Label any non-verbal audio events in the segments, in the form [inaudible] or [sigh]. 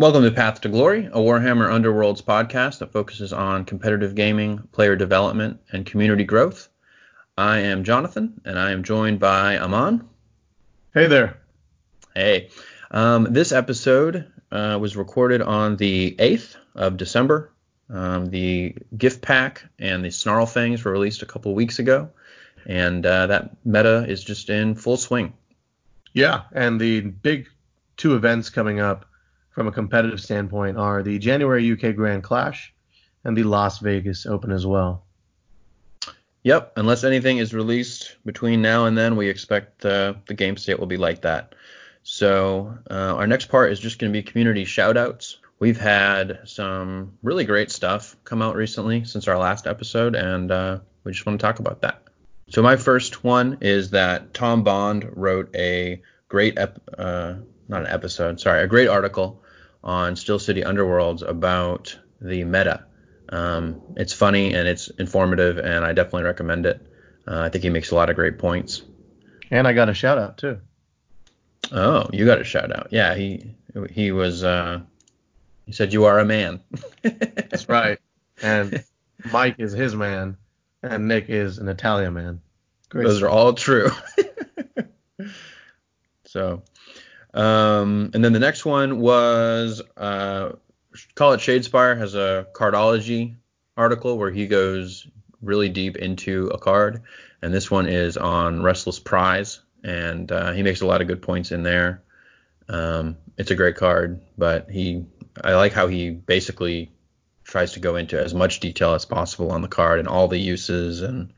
Welcome to Path to Glory, a Warhammer Underworlds podcast that focuses on competitive gaming, player development, and community growth. I am Jonathan, and I am joined by Aman. Hey there. Hey. Um, this episode uh, was recorded on the 8th of December. Um, the gift pack and the Snarl Fangs were released a couple weeks ago, and uh, that meta is just in full swing. Yeah, and the big two events coming up from a competitive standpoint are the January UK Grand Clash and the Las Vegas Open as well. Yep, unless anything is released between now and then, we expect uh, the game state will be like that. So uh, our next part is just going to be community shoutouts. We've had some really great stuff come out recently since our last episode, and uh, we just want to talk about that. So my first one is that Tom Bond wrote a great ep- uh, not an episode, sorry, a great article on Steel City Underworlds about the meta. Um, it's funny and it's informative, and I definitely recommend it. Uh, I think he makes a lot of great points. And I got a shout out too. Oh, you got a shout out. Yeah, he he was. Uh, he said you are a man. [laughs] That's right. And Mike is his man, and Nick is an Italian man. Great Those are all true. [laughs] so um, and then the next one was uh, call it Shadespire has a cardology article where he goes really deep into a card, and this one is on Restless Prize, and uh, he makes a lot of good points in there. Um, it's a great card, but he I like how he basically tries to go into as much detail as possible on the card and all the uses and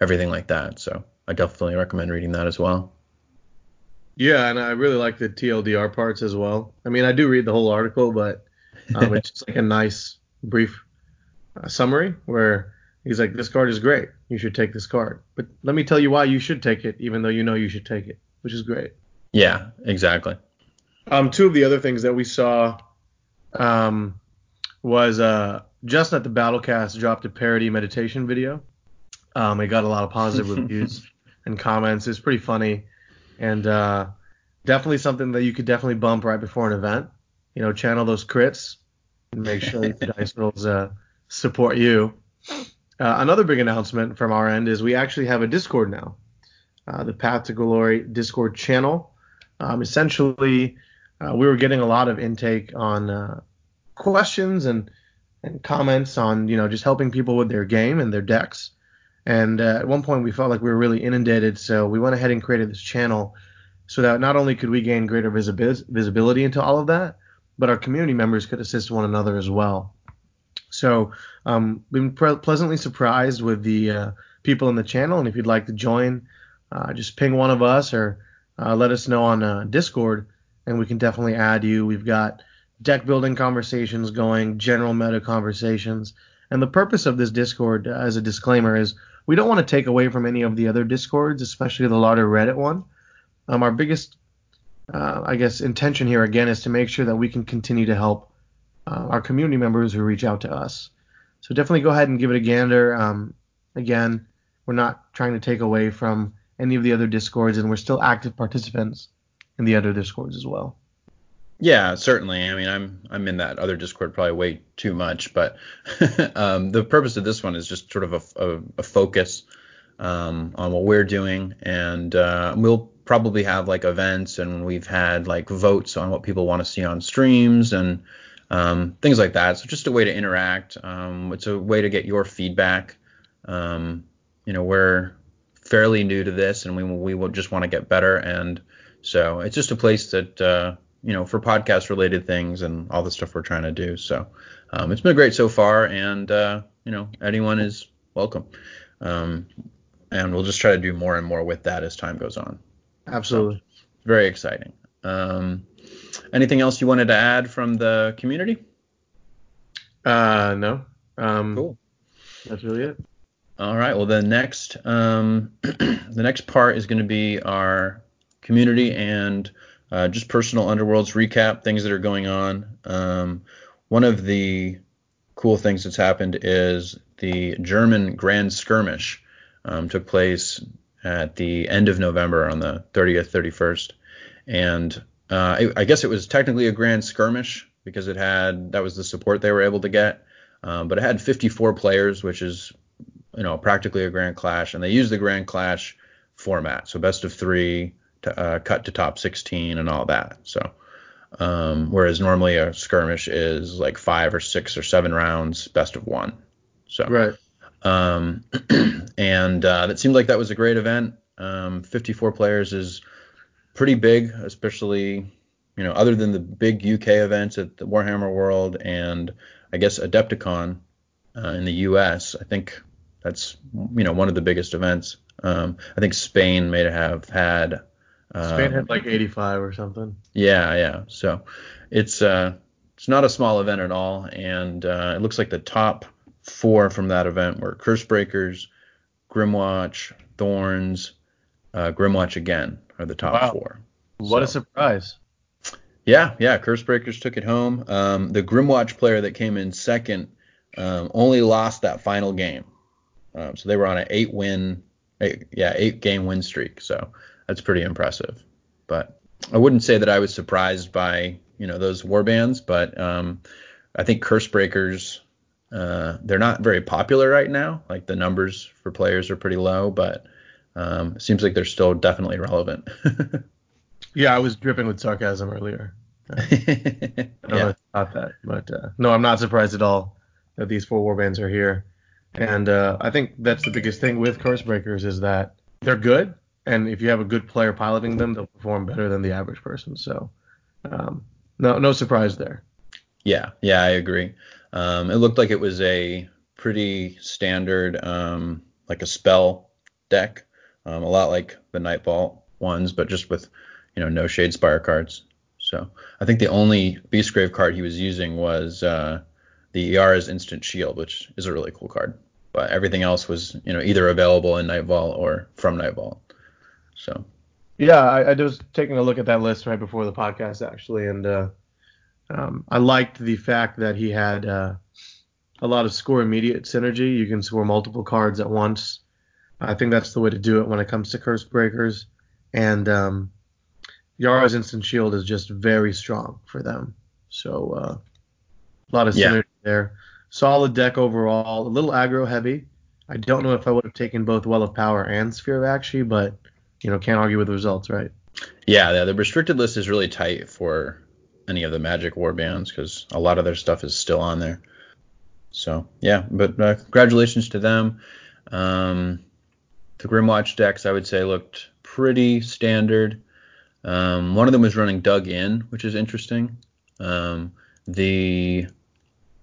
everything like that. So I definitely recommend reading that as well. Yeah, and I really like the TLDR parts as well. I mean, I do read the whole article, but um, it's just like a nice brief uh, summary where he's like, "This card is great. You should take this card." But let me tell you why you should take it, even though you know you should take it, which is great. Yeah, exactly. Um, two of the other things that we saw um, was uh, just at the Battlecast dropped a parody meditation video. Um, it got a lot of positive [laughs] reviews and comments. It's pretty funny and uh, definitely something that you could definitely bump right before an event. You know, channel those crits and make sure the [laughs] dice rolls uh, support you. Uh, another big announcement from our end is we actually have a Discord now, uh, the Path to Glory Discord channel. Um, essentially, uh, we were getting a lot of intake on uh, questions and and comments on you know just helping people with their game and their decks. And uh, at one point, we felt like we were really inundated, so we went ahead and created this channel so that not only could we gain greater visibi- visibility into all of that, but our community members could assist one another as well. So um, we've been pre- pleasantly surprised with the uh, people in the channel, and if you'd like to join, uh, just ping one of us or uh, let us know on uh, Discord, and we can definitely add you. We've got deck building conversations going, general meta conversations, and the purpose of this Discord, uh, as a disclaimer, is we don't want to take away from any of the other discords, especially the larger Reddit one. Um, our biggest, uh, I guess, intention here again is to make sure that we can continue to help uh, our community members who reach out to us. So definitely go ahead and give it a gander. Um, again, we're not trying to take away from any of the other discords, and we're still active participants in the other discords as well. Yeah, certainly. I mean, I'm I'm in that other Discord probably way too much, but [laughs] um, the purpose of this one is just sort of a, a, a focus um, on what we're doing, and uh, we'll probably have like events, and we've had like votes on what people want to see on streams and um, things like that. So just a way to interact. Um, it's a way to get your feedback. Um, you know, we're fairly new to this, and we we will just want to get better, and so it's just a place that uh, you know, for podcast related things and all the stuff we're trying to do. So um, it's been great so far, and uh, you know, anyone is welcome. Um, and we'll just try to do more and more with that as time goes on. Absolutely. So, very exciting. Um, anything else you wanted to add from the community? Uh, no. Um, cool. That's really it. All right. Well, the next um, [clears throat] the next part is going to be our community and uh, just personal underworlds recap, things that are going on. Um, one of the cool things that's happened is the German Grand Skirmish um, took place at the end of November on the 30th, 31st, and uh, I, I, guess it was technically a Grand Skirmish because it had that was the support they were able to get. Um, but it had 54 players, which is you know practically a Grand Clash, and they used the Grand Clash format, so best of three, to, uh, cut to top 16, and all that. So um, whereas normally a skirmish is like five or six or seven rounds, best of one. So Right. um, [clears throat] and uh, that seemed like that was a great event. Um, 54 players is pretty big, especially you know other than the big UK events at the Warhammer World and I guess Adepticon uh, in the US. I think that's you know one of the biggest events. Um, I think Spain may have had. Spain had like 85 or something. yeah, yeah. So it's uh it's not a small event at all, and uh, it looks like the top four from that event were Curse Breakers, Grymwatch, Thorns, uh, Grymwatch again are the top Wow. four. What a surprise. Yeah, yeah. Curse Breakers took it home. Um, the Grymwatch player that came in second um, only lost that final game, um, so they were on an eight win, eight, yeah, eight game win streak. So that's pretty impressive. But I wouldn't say that I was surprised by you know those war bands, but um, I think Curse Breakers uh, they're not very popular right now. Like the numbers for players are pretty low, but um, it seems like they're still definitely relevant. [laughs] Yeah, I was dripping with sarcasm earlier. [laughs] I don't yeah. know about that, but uh, no, I'm not surprised at all that these four warbands are here. And uh, I think that's the biggest thing with Curse Breakers is that they're good, and if you have a good player piloting them, they'll perform better than the average person. So, um, no, no surprise there. Yeah, yeah, I agree. Um, it looked like it was a pretty standard, um, like a spell deck, um, a lot like the Nightvault ones, but just with, you know, no Shadespire cards. So I think the only Beastgrave card he was using was uh, the Iara's Instant Shield, which is a really cool card. But everything else was, you know, either available in Nightvault or from Nightvault. So Yeah, I, I was taking a look at that list right before the podcast actually, and uh, um, I liked the fact that he had uh, a lot of score immediate synergy. You can score multiple cards at once. I think that's the way to do it when it comes to Curse Breakers, and um, Yara's Instant Shield is just very strong for them. So uh, a lot of Yeah. synergy there. Solid deck overall, a little aggro heavy. I don't know if I would have taken both Well of Power and Sphere of Aqshy, but you know can't argue with the results, right? Yeah, the, restricted list is really tight for any of the Magic War bands because a lot of their stuff is still on there. So yeah, but uh, congratulations to them. Um, the Grymwatch decks, I would say, looked pretty standard. Um, one of them was running Dug In, which is interesting. Um, the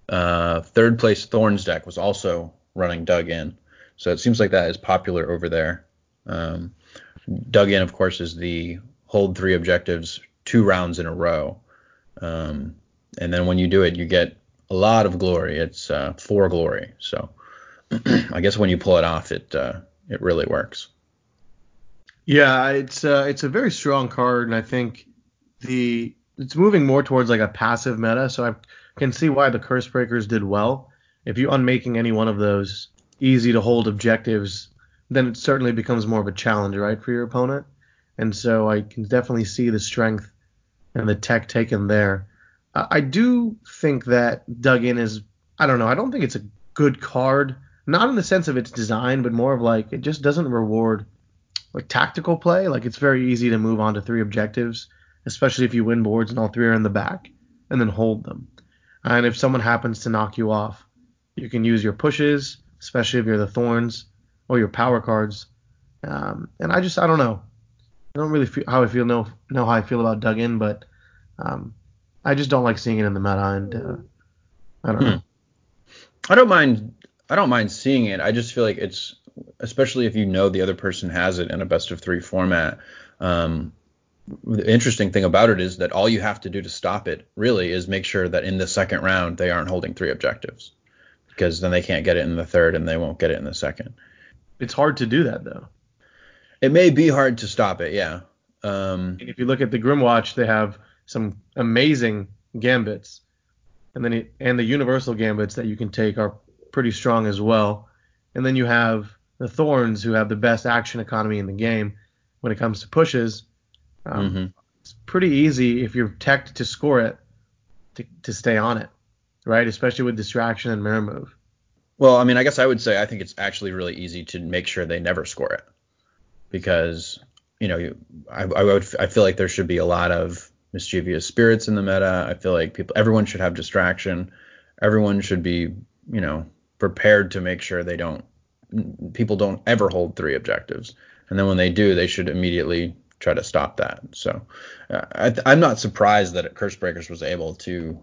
uh, third place Thorns deck was also running Dug In, so it seems like that is popular over there. Um, Dug In, of course, is the hold three objectives two rounds in a row. Um, and then when you do it, you get a lot of glory. It's uh, four glory. So [clears throat] I guess when you pull it off, it uh, it really works. Yeah, it's uh, it's a very strong card, and I think the it's moving more towards like a passive meta. So I can see why the Curse Breakers did well. If you unmaking any one of those easy to hold objectives, then it certainly becomes more of a challenge, right, for your opponent. And so I can definitely see the strength and the tech taken there. I do think that Dug In is I don't know. I don't think it's a good card, not in the sense of its design, but more of like it just doesn't reward like tactical play. Like it's very easy to move on to three objectives, especially if you win boards and all three are in the back, and then hold them. And if someone happens to knock you off, you can use your pushes, especially if you're the thorns or your power cards. Um, and I just I don't know. I don't really feel how I feel know know how I feel about Dug In, but um, I just don't like seeing it in the meta, and uh, I don't know. I don't mind. I don't mind seeing it. I just feel like it's, especially if you know the other person has it in a best of three format. Um, the interesting thing about it is that all you have to do to stop it really is make sure that in the second round they aren't holding three objectives, because then they can't get it in the third and they won't get it in the second. It's hard to do that though. It may be hard to stop it, yeah. Um, And if you look at the Grymwatch, they have some amazing gambits, and then it, and the universal gambits that you can take are pretty strong as well. And then you have the Thorns, who have the best action economy in the game when it comes to pushes. Um, mhm. It's pretty easy if you're teched to score it to, to stay on it, right? Especially with distraction and mirror move. Well, I mean, I guess I would say I think it's actually really easy to make sure they never score it because you know I, I would I feel like there should be a lot of mischievous spirits in the meta. I feel like people everyone should have distraction. Everyone should be you know prepared to make sure they don't people don't ever hold three objectives, and then when they do, they should immediately try to stop that. So uh, I, am not surprised that Curse Breakers was able to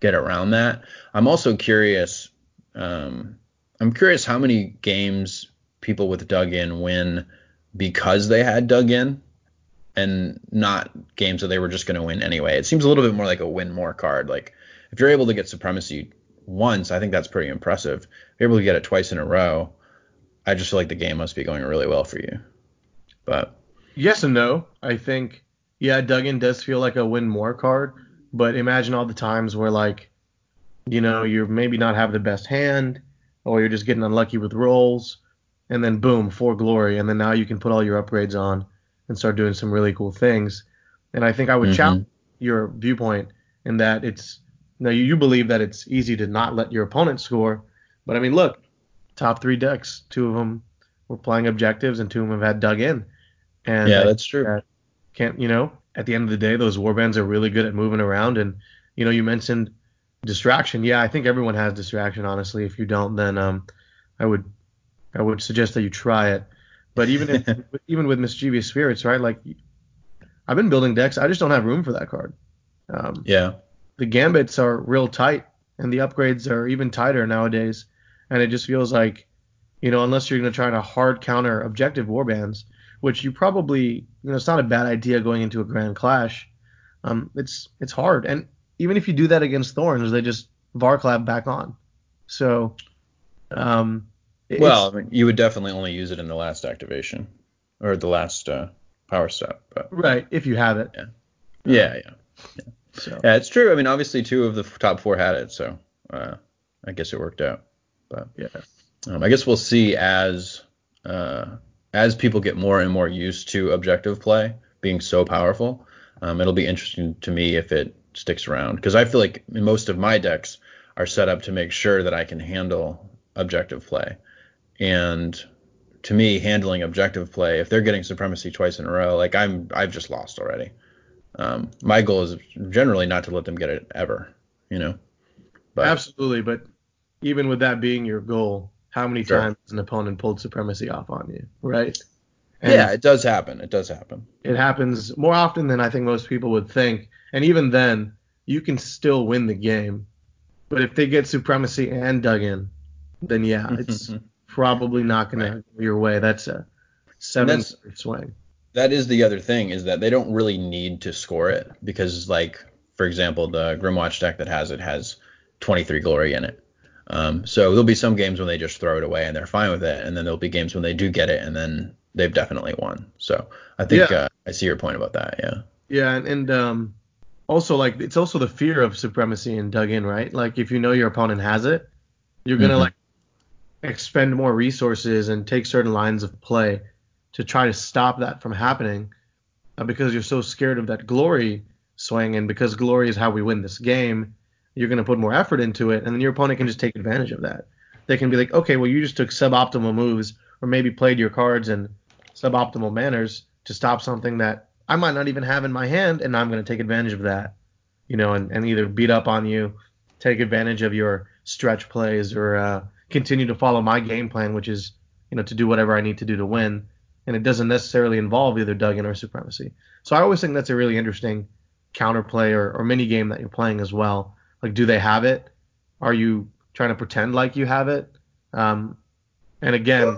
get around that. I'm also curious. Um, I'm curious how many games people with dug in win because they had dug in and not games that they were just going to win anyway. It seems a little bit more like a win more card. Like if you're able to get supremacy once, I think that's pretty impressive. If you're able to get it twice in a row, I just feel like the game must be going really well for you. But yes and no. I think yeah, Dug In does feel like a win more card, but imagine all the times where like you know you're maybe not have the best hand, or you're just getting unlucky with rolls, and then boom, for glory, and then now you can put all your upgrades on and start doing some really cool things. And I think I would mm-hmm. challenge your viewpoint in that it's now you, you believe that it's easy to not let your opponent score, but I mean look, top three decks. Two of them were playing objectives, and two of them have had dug in. And yeah, that's true. That can't you know? At the end of the day, those warbands are really good at moving around. And you know, you mentioned distraction. Yeah, I think everyone has distraction. Honestly, if you don't, then um, I would I would suggest that you try it. But even if, [laughs] even with mischievous spirits, right? Like I've been building decks, I just don't have room for that card. Um, yeah. The gambits are real tight, and the upgrades are even tighter nowadays and it just feels like, you know, unless you're going to try to hard counter objective warbands, which you probably, you know, it's not a bad idea going into a grand clash. Um, it's it's hard, and even if you do that against Thorns, they just Varclav back on. So, um, well, I mean, you would definitely only use it in the last activation or the last uh, power step. But right, if you have it. Yeah. Yeah, yeah. Yeah. So. yeah, it's true. I mean, obviously, two of the top four had it, so uh, I guess it worked out. But yeah, um, I guess we'll see as uh, as people get more and more used to objective play being so powerful. Um, it'll be interesting to me if it sticks around because I feel like most of my decks are set up to make sure that I can handle objective play. And to me, handling objective play, if they're getting supremacy twice in a row, like I'm, I've just lost already. Um, my goal is generally not to let them get it ever, you know. But, Absolutely, but even with that being your goal, how many sure. times an opponent pulled supremacy off on you, right? And yeah, it does happen. It does happen. It happens more often than I think most people would think. And even then, you can still win the game. But if they get supremacy and dug in, then yeah, it's probably not going to go your way. That's a seven swing. That is the other thing is that they don't really need to score it because, like, for example, the Grymwatch deck that has it has 23 glory in it. Um, so there'll be some games when they just throw it away and they're fine with it, and then there'll be games when they do get it and then they've definitely won. So I think yeah. uh, I see your point about that. Yeah. Yeah, and, and um, also like it's also the fear of supremacy and dug in, right? Like if you know your opponent has it, you're gonna mm-hmm. like expend more resources and take certain lines of play to try to stop that from happening, uh, because you're so scared of that glory swing, and because glory is how we win this game you're going to put more effort into it, and then your opponent can just take advantage of that. They can be like, okay, well, you just took suboptimal moves, or maybe played your cards in suboptimal manners to stop something that I might not even have in my hand, and I'm going to take advantage of that, you know, and, and either beat up on you, take advantage of your stretch plays, or uh, continue to follow my game plan, which is, you know, to do whatever I need to do to win. And it doesn't necessarily involve either Dug In or supremacy. So I always think that's a really interesting counterplay or, or mini game that you're playing as well. Like, do they have it? Are you trying to pretend like you have it? Um, and again,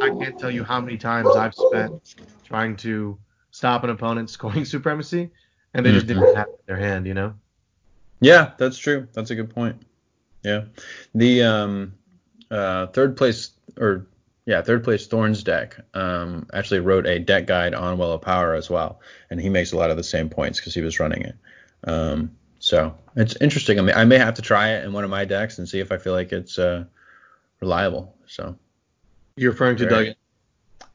I can't tell you how many times I've spent trying to stop an opponent [laughs] scoring supremacy, and they just mm-hmm. didn't have it in their hand, you know? Yeah, that's true. That's a good point. Yeah. The um, uh, third place, or yeah, third place Thorns deck um, actually wrote a deck guide on Well of Power as well, and he makes a lot of the same points because he was running it. Um, so it's interesting. I mean, I may have to try it in one of my decks and see if I feel like it's uh, reliable. So you're referring to Dug In?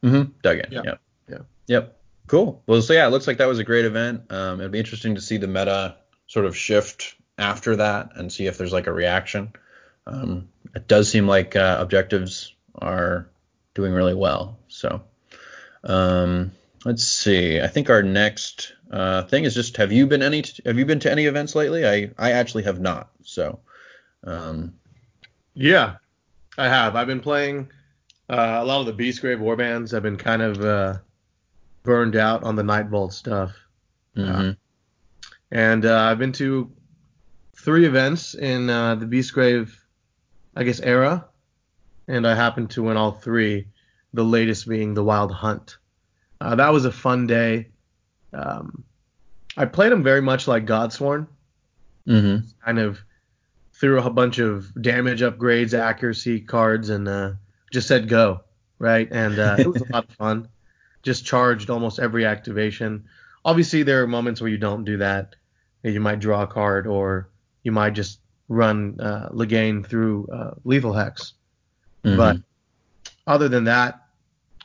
Mm-hmm. Dug In. Yeah. Yep. Yeah. Yep. Cool. Well, so yeah, it looks like that was a great event. Um, it'll be interesting to see the meta sort of shift after that and see if there's like a reaction. Um, it does seem like uh, objectives are doing really well. So um, let's see. I think our next uh, thing is just have you been any have you been to any events lately? I I actually have not. So um, yeah, I have. I've been playing uh, a lot of the Beastgrave warbands. I've been kind of uh, burned out on the Nightvault stuff. mm-hmm. and uh, I've been to three events in uh, the Beastgrave, I guess, era, and I happened to win all three. The latest being the Wild Hunt. Uh, that was a fun day. Um, I played them very much like Godsworn, Mm-hmm. kind of threw a bunch of damage upgrades, accuracy cards, and uh, just said go, right? And uh, it was a [laughs] lot of fun. Just charged almost every activation. Obviously, there are moments where you don't do that. You might draw a card, or you might just run uh, Lighaen through uh, lethal hex. Mm-hmm. But other than that,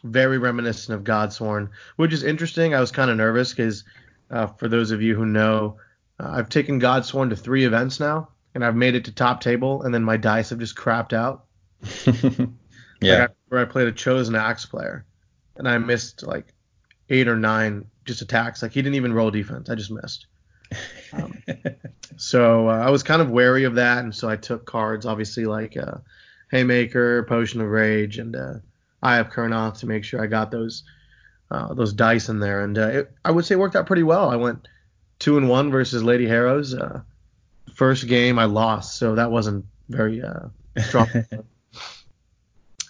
very reminiscent of Godsworn, which is interesting. I was kind of nervous because, uh, for those of you who know, uh, I've taken Godsworn to three events now, and I've made it to top table, and then my dice have just crapped out. [laughs] yeah. Like I, where I played a chosen axe player, and I missed like eight or nine just attacks. Like he didn't even roll defense. I just missed. Um, [laughs] so uh, I was kind of wary of that, and so I took cards, obviously like uh, Haymaker, Potion of Rage, and uh, Eye of Kurnoth to make sure I got those uh, those dice in there, and uh, it, I would say it worked out pretty well. I went two and one versus Lady Harrows. Uh, first game I lost, so that wasn't very uh, [laughs] strong.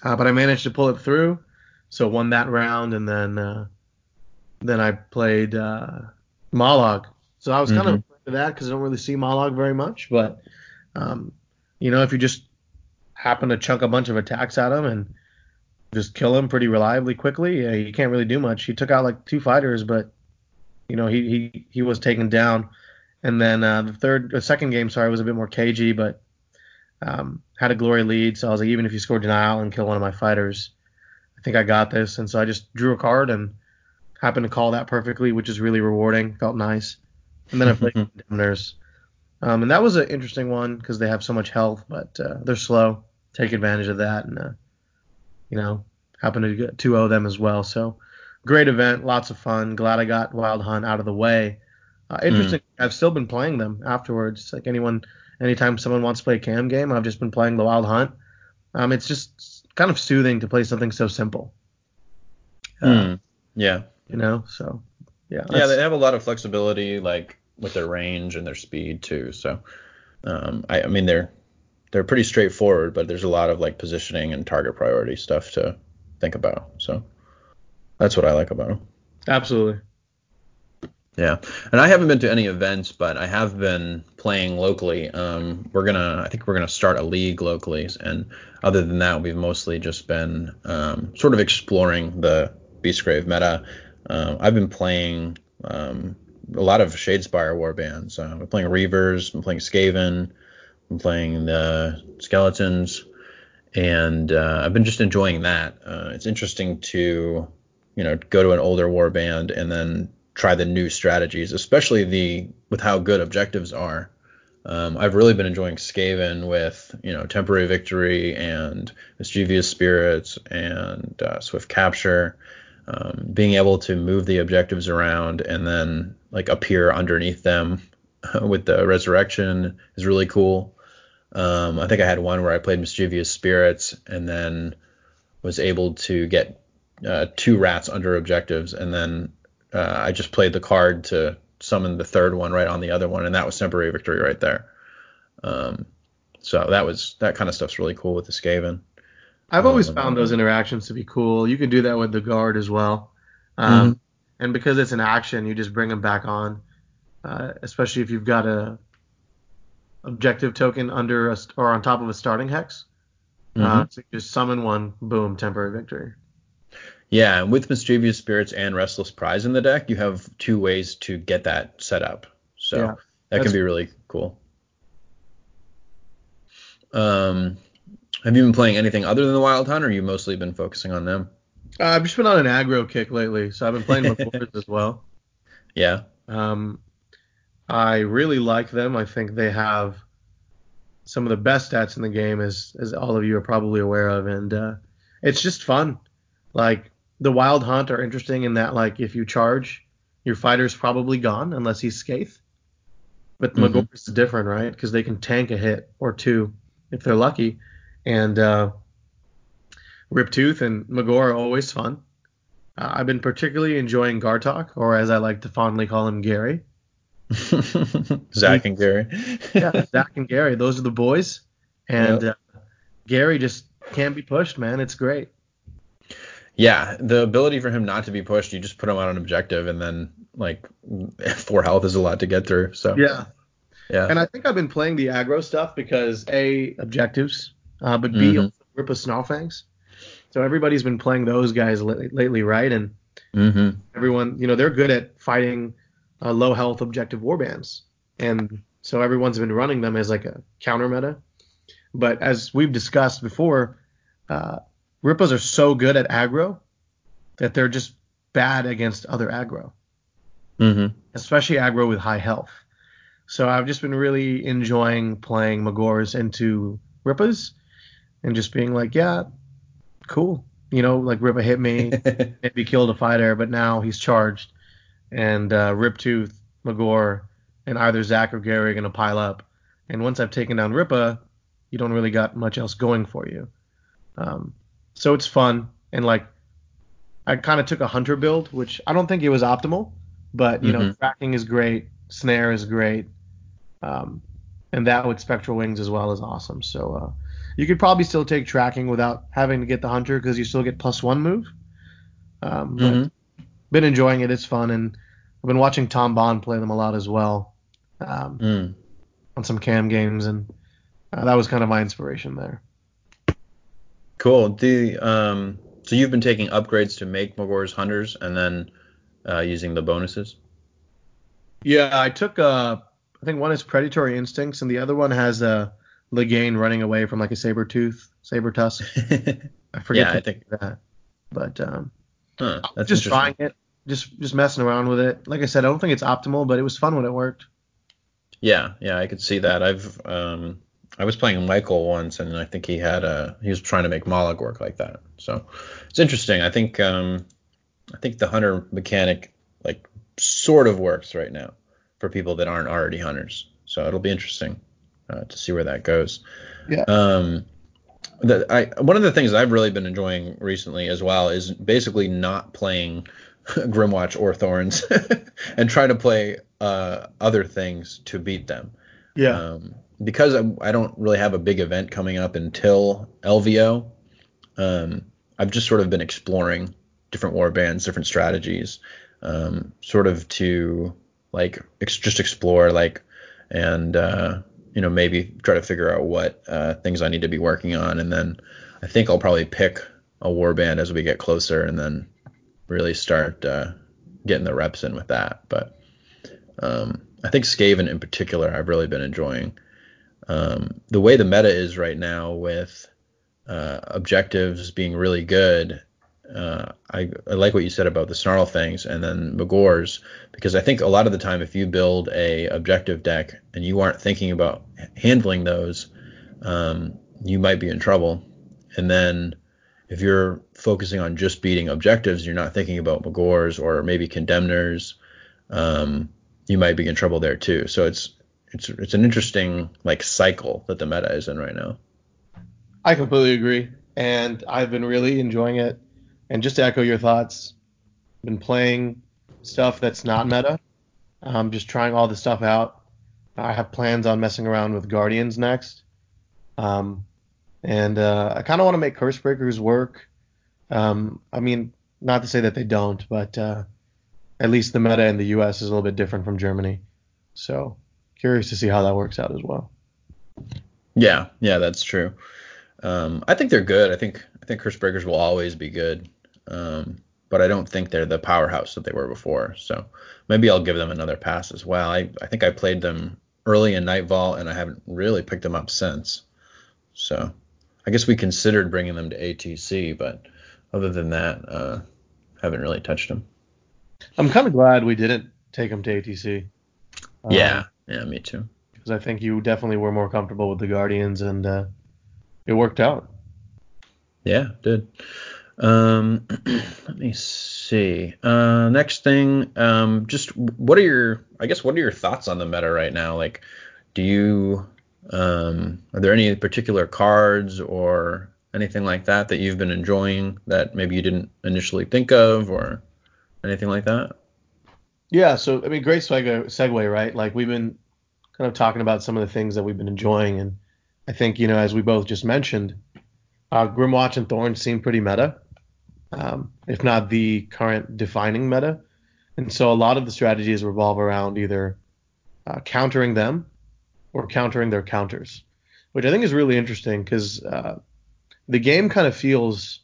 Uh, but I managed to pull it through, so won that round, and then uh, then I played uh, Mollog. So I was kind of Mhm. afraid of that because I don't really see Mollog very much, but um, you know if you just happen to chunk a bunch of attacks at him and just kill him pretty reliably quickly, yeah, you can't really do much. He took out like two fighters, but you know he he he was taken down. And then uh, the third, uh, second game, sorry, was a bit more cagey, but um, had a glory lead. So I was like, even if you score denial and kill one of my fighters, I think I got this. And so I just drew a card and happened to call that perfectly, which is really rewarding. Felt nice. And then I played [laughs] Condemners. Um, and that was an interesting one because they have so much health, but uh, they're slow. Take advantage of that and, uh, you know, happen to get 2 0 them as well. So great event, lots of fun. Glad I got Wild Hunt out of the way. Uh, interesting. I've still been playing them afterwards. Like anyone, anytime someone wants to play a cam game, I've just been playing the Wild Hunt. Um, it's just kind of soothing to play something so simple. Uh, Mm. Yeah. You know, so yeah. Yeah, they have a lot of flexibility, like with their range and their speed too. So, um, I, I mean, they're they're pretty straightforward, but there's a lot of like positioning and target priority stuff to think about. So, that's what I like about them. absolutely. Yeah, and I haven't been to any events, but I have been playing locally. Um, we're gonna, I think we're gonna start a league locally, and other than that, we've mostly just been um, sort of exploring the Beastgrave meta. Um, I've been playing um, a lot of Shadespire warbands. Uh, I'm playing Reavers, I'm playing Skaven, I'm playing the Skeletons, and uh, I've been just enjoying that. Uh, it's interesting to, you know, go to an older warband and then try the new strategies, especially the with how good objectives are. Um, I've really been enjoying Skaven with you know temporary victory and mischievous spirits and uh, swift capture. Um, being able to move the objectives around and then like appear underneath them [laughs] with the resurrection is really cool. Um, I think I had one where I played mischievous spirits and then was able to get uh, two rats under objectives and then uh, I just played the card to summon the third one right on the other one, and that was temporary victory right there. Um, so that was that kind of stuff's really cool with the Skaven. I've always Um, found those interactions to be cool. You can do that with the guard as well. Um, And because it's an action, you just bring them back on, uh, especially if you've got a objective token under a, or on top of a starting hex. Uh, so you just summon one, boom, temporary victory. Yeah, and with mischievous spirits and restless prize in the deck, you have two ways to get that set up. So Yeah, that can be really cool. Um, have you been playing anything other than the Wild Hunt, or you mostly been focusing on them? Uh, I've just been on an aggro kick lately, so I've been playing with [laughs] as well. Yeah. Um, I really like them. I think they have some of the best stats in the game, as as all of you are probably aware of, and uh, it's just fun. Like the Wild Hunt are interesting in that, like if you charge, your fighter's probably gone unless he's Skaeth. But mm mm is different, right? Because they can tank a hit or two if they're lucky. And uh, Riptooth and Magore are always fun. Uh, I've been particularly enjoying Ghartok, or as I like to fondly call him, Gary. [laughs] Zach and Gary. [laughs] yeah, Zach and Gary. Those are the boys. And yep. uh, Gary just can't be pushed, man. It's great. Yeah, the ability for him not to be pushed, you just put him on an objective, and then like [laughs] four health is a lot to get through. So yeah, yeah. And I think I've been playing the aggro stuff because a objectives, uh, but b mm-hmm. Rippa's Snarlfangs. So everybody's been playing those guys lately, right? And mm-hmm. everyone, you know, they're good at fighting uh, low health objective warbands, and so everyone's been running them as like a counter meta. But as we've discussed before, uh, Rippas are so good at aggro that they're just bad against other aggro, mm-hmm. especially aggro with high health. So I've just been really enjoying playing Magores into Rippas and just being like, yeah, cool. You know, like Rippa hit me, [laughs] maybe killed a fighter, but now he's charged. And uh, Riptooth, Magore, and either Zach or Gary are going to pile up. And once I've taken down Rippa, you don't really got much else going for you. Um, so it's fun and like I kind of took a hunter build, which I don't think it was optimal, but you mm-hmm. know tracking is great, snare is great, um, and that with spectral wings as well is awesome. So uh, you could probably still take tracking without having to get the hunter because you still get plus one move. Um, mm-hmm. been enjoying it. It's fun, and I've been watching Tom Bond play them a lot as well um, mm. on some cam games, and uh, that was kind of my inspiration there. Cool. The um, so you've been taking upgrades to make Magore's hunters and then uh, using the bonuses. Yeah, I took uh, I think one is predatory instincts and the other one has a Lighaen running away from like a saber tooth, saber tusk. [laughs] I forget. yeah, I think that. But um, huh, that's just trying it, just just messing around with it. Like I said, I don't think it's optimal, but it was fun when it worked. Yeah, yeah, I could see that. I've um, I was playing Michael once, and I think he had a he was trying to make Mollog work like that. So it's interesting. I think um, I think the hunter mechanic like sort of works right now for people that aren't already hunters. So it'll be interesting uh, to see where that goes. Yeah. Um, the, I one of the things I've really been enjoying recently as well is basically not playing [laughs] Grymwatch or Thorns [laughs] and trying to play uh, other things to beat them. Yeah. Um, because I, I, don't really have a big event coming up until LVO, um, I've just sort of been exploring different war bands, different strategies, um, sort of to like ex- just explore like and uh, you know maybe try to figure out what uh, things I need to be working on, and then I think I'll probably pick a war band as we get closer, and then really start uh, getting the reps in with that. But um, I think Skaven in particular, I've really been enjoying um, the way the meta is right now with uh, objectives being really good. Uh, I, I, like what you said about the snarl things and then Magores because I think a lot of the time if you build a objective deck and you aren't thinking about handling those, um, you might be in trouble. And then if you're focusing on just beating objectives, you're not thinking about Magores or maybe Condemners, um, you might be in trouble there too. So it's it's it's an interesting like cycle that the meta is in right now. I completely agree, and I've been really enjoying it. And just to echo your thoughts, I've been playing stuff that's not meta. I'm just trying all the stuff out. I have plans on messing around with Guardians next. Um, and uh, I kind of want to make Curse Breakers work. Um, I mean, not to say that they don't, but uh, at least the meta in the U.S. is a little bit different from Germany. So curious to see how that works out as well. Yeah, yeah, that's true. Um, I think they're good. I think I think Curse Breakers will always be good, um, but I don't think they're the powerhouse that they were before. So maybe I'll give them another pass as well. I, I think I played them early in Nightvault and I haven't really picked them up since. So I guess we considered bringing them to ATC, but other than that, uh, haven't really touched them. I'm kind of glad we didn't take them to ATC. Yeah, yeah, me too. Because I think you definitely were more comfortable with the Guardians, and uh, it worked out. Yeah, it did. Um, [clears throat] let me see. Uh, next thing, um, just what are your, I guess, what are your thoughts on the meta right now? Like, do you, um, are there any particular cards or anything like that that you've been enjoying that maybe you didn't initially think of or anything like that? Yeah, so I mean, great segue, segue, right? Like we've been kind of talking about some of the things that we've been enjoying, and I think you know, as we both just mentioned, uh, Grymwatch and Thorn seem pretty meta, um, if not the current defining meta, and so a lot of the strategies revolve around either uh, countering them or countering their counters, which I think is really interesting because uh, the game kind of feels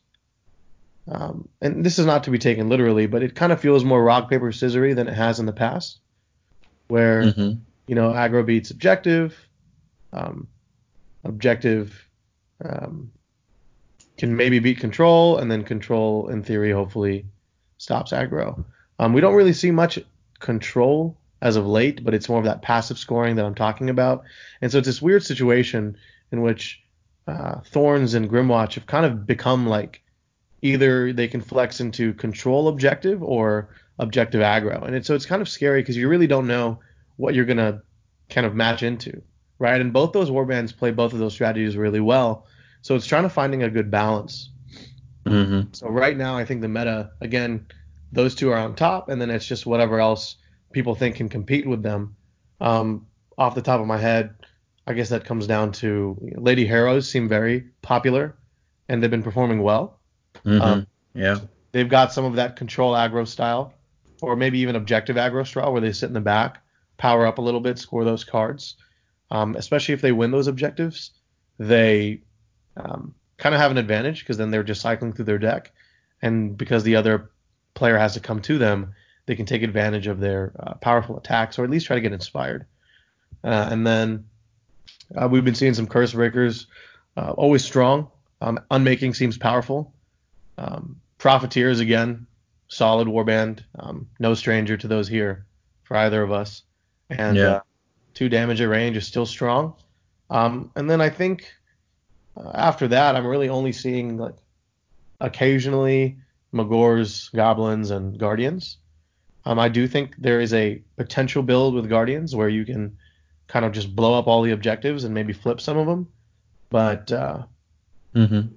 um, and this is not to be taken literally, but it kind of feels more rock paper scissory than it has in the past, where mm-hmm. you know aggro beats objective, um, objective um, can maybe beat control, and then control in theory hopefully stops aggro. Um, we don't really see much control as of late, but it's more of that passive scoring that I'm talking about, and so it's this weird situation in which uh, Thorns and Grimwatch have kind of become like either they can flex into control objective or objective aggro. And it, so it's kind of scary because you really don't know what you're going to kind of match into, right? And both those warbands play both of those strategies really well. So it's trying to finding a good balance. Mm-hmm. So right now, I think the meta, again, those two are on top, and then it's just whatever else people think can compete with them. Um, off the top of my head, I guess that comes down to Lady Harrows seem very popular, and they've been performing well. Mm-hmm. Um, yeah. They've got some of that control aggro style, or maybe even objective aggro style, where they sit in the back, power up a little bit, score those cards. Um, especially if they win those objectives, they um, kind of have an advantage because then they're just cycling through their deck, and because the other player has to come to them, they can take advantage of their uh, powerful attacks, or at least try to get inspired. Uh, and then uh, we've been seeing some curse breakers, uh, always strong. Um, unmaking seems powerful. Um, Profiteers again, solid warband, um, no stranger to those here for either of us, and yeah. uh, two damage at range is still strong. Um, and then I think uh, after that, I'm really only seeing like occasionally Magore's, Goblins, and Guardians. Um, I do think there is a potential build with Guardians where you can kind of just blow up all the objectives and maybe flip some of them. But uh, mm-hmm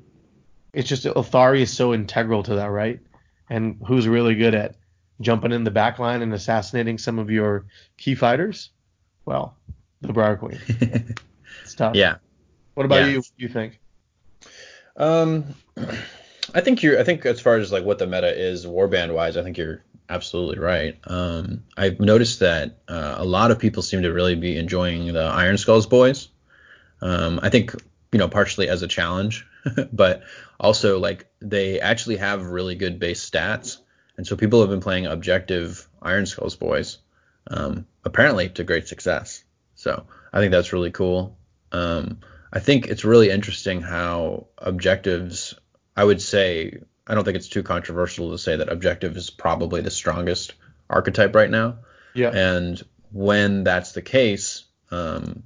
it's just Ylthari is so integral to that, right? And who's really good at jumping in the back line and assassinating some of your key fighters? Well, the Briar Queen. [laughs] it's tough. Yeah. What about yeah. you? What do you think? Um, [clears throat] I think you're. I think as far as like what the meta is warband wise, I think you're absolutely right. Um, I've noticed that uh, a lot of people seem to really be enjoying the Iron Skulls boys. Um, I think you know partially as a challenge [laughs] but also like they actually have really good base stats, and so people have been playing objective Iron Skulls boys, um, apparently to great success. So I think that's really cool. Um, I think it's really interesting how objectives. I would say I don't think it's too controversial to say that objective is probably the strongest archetype right now. Yeah. And when that's the case, um,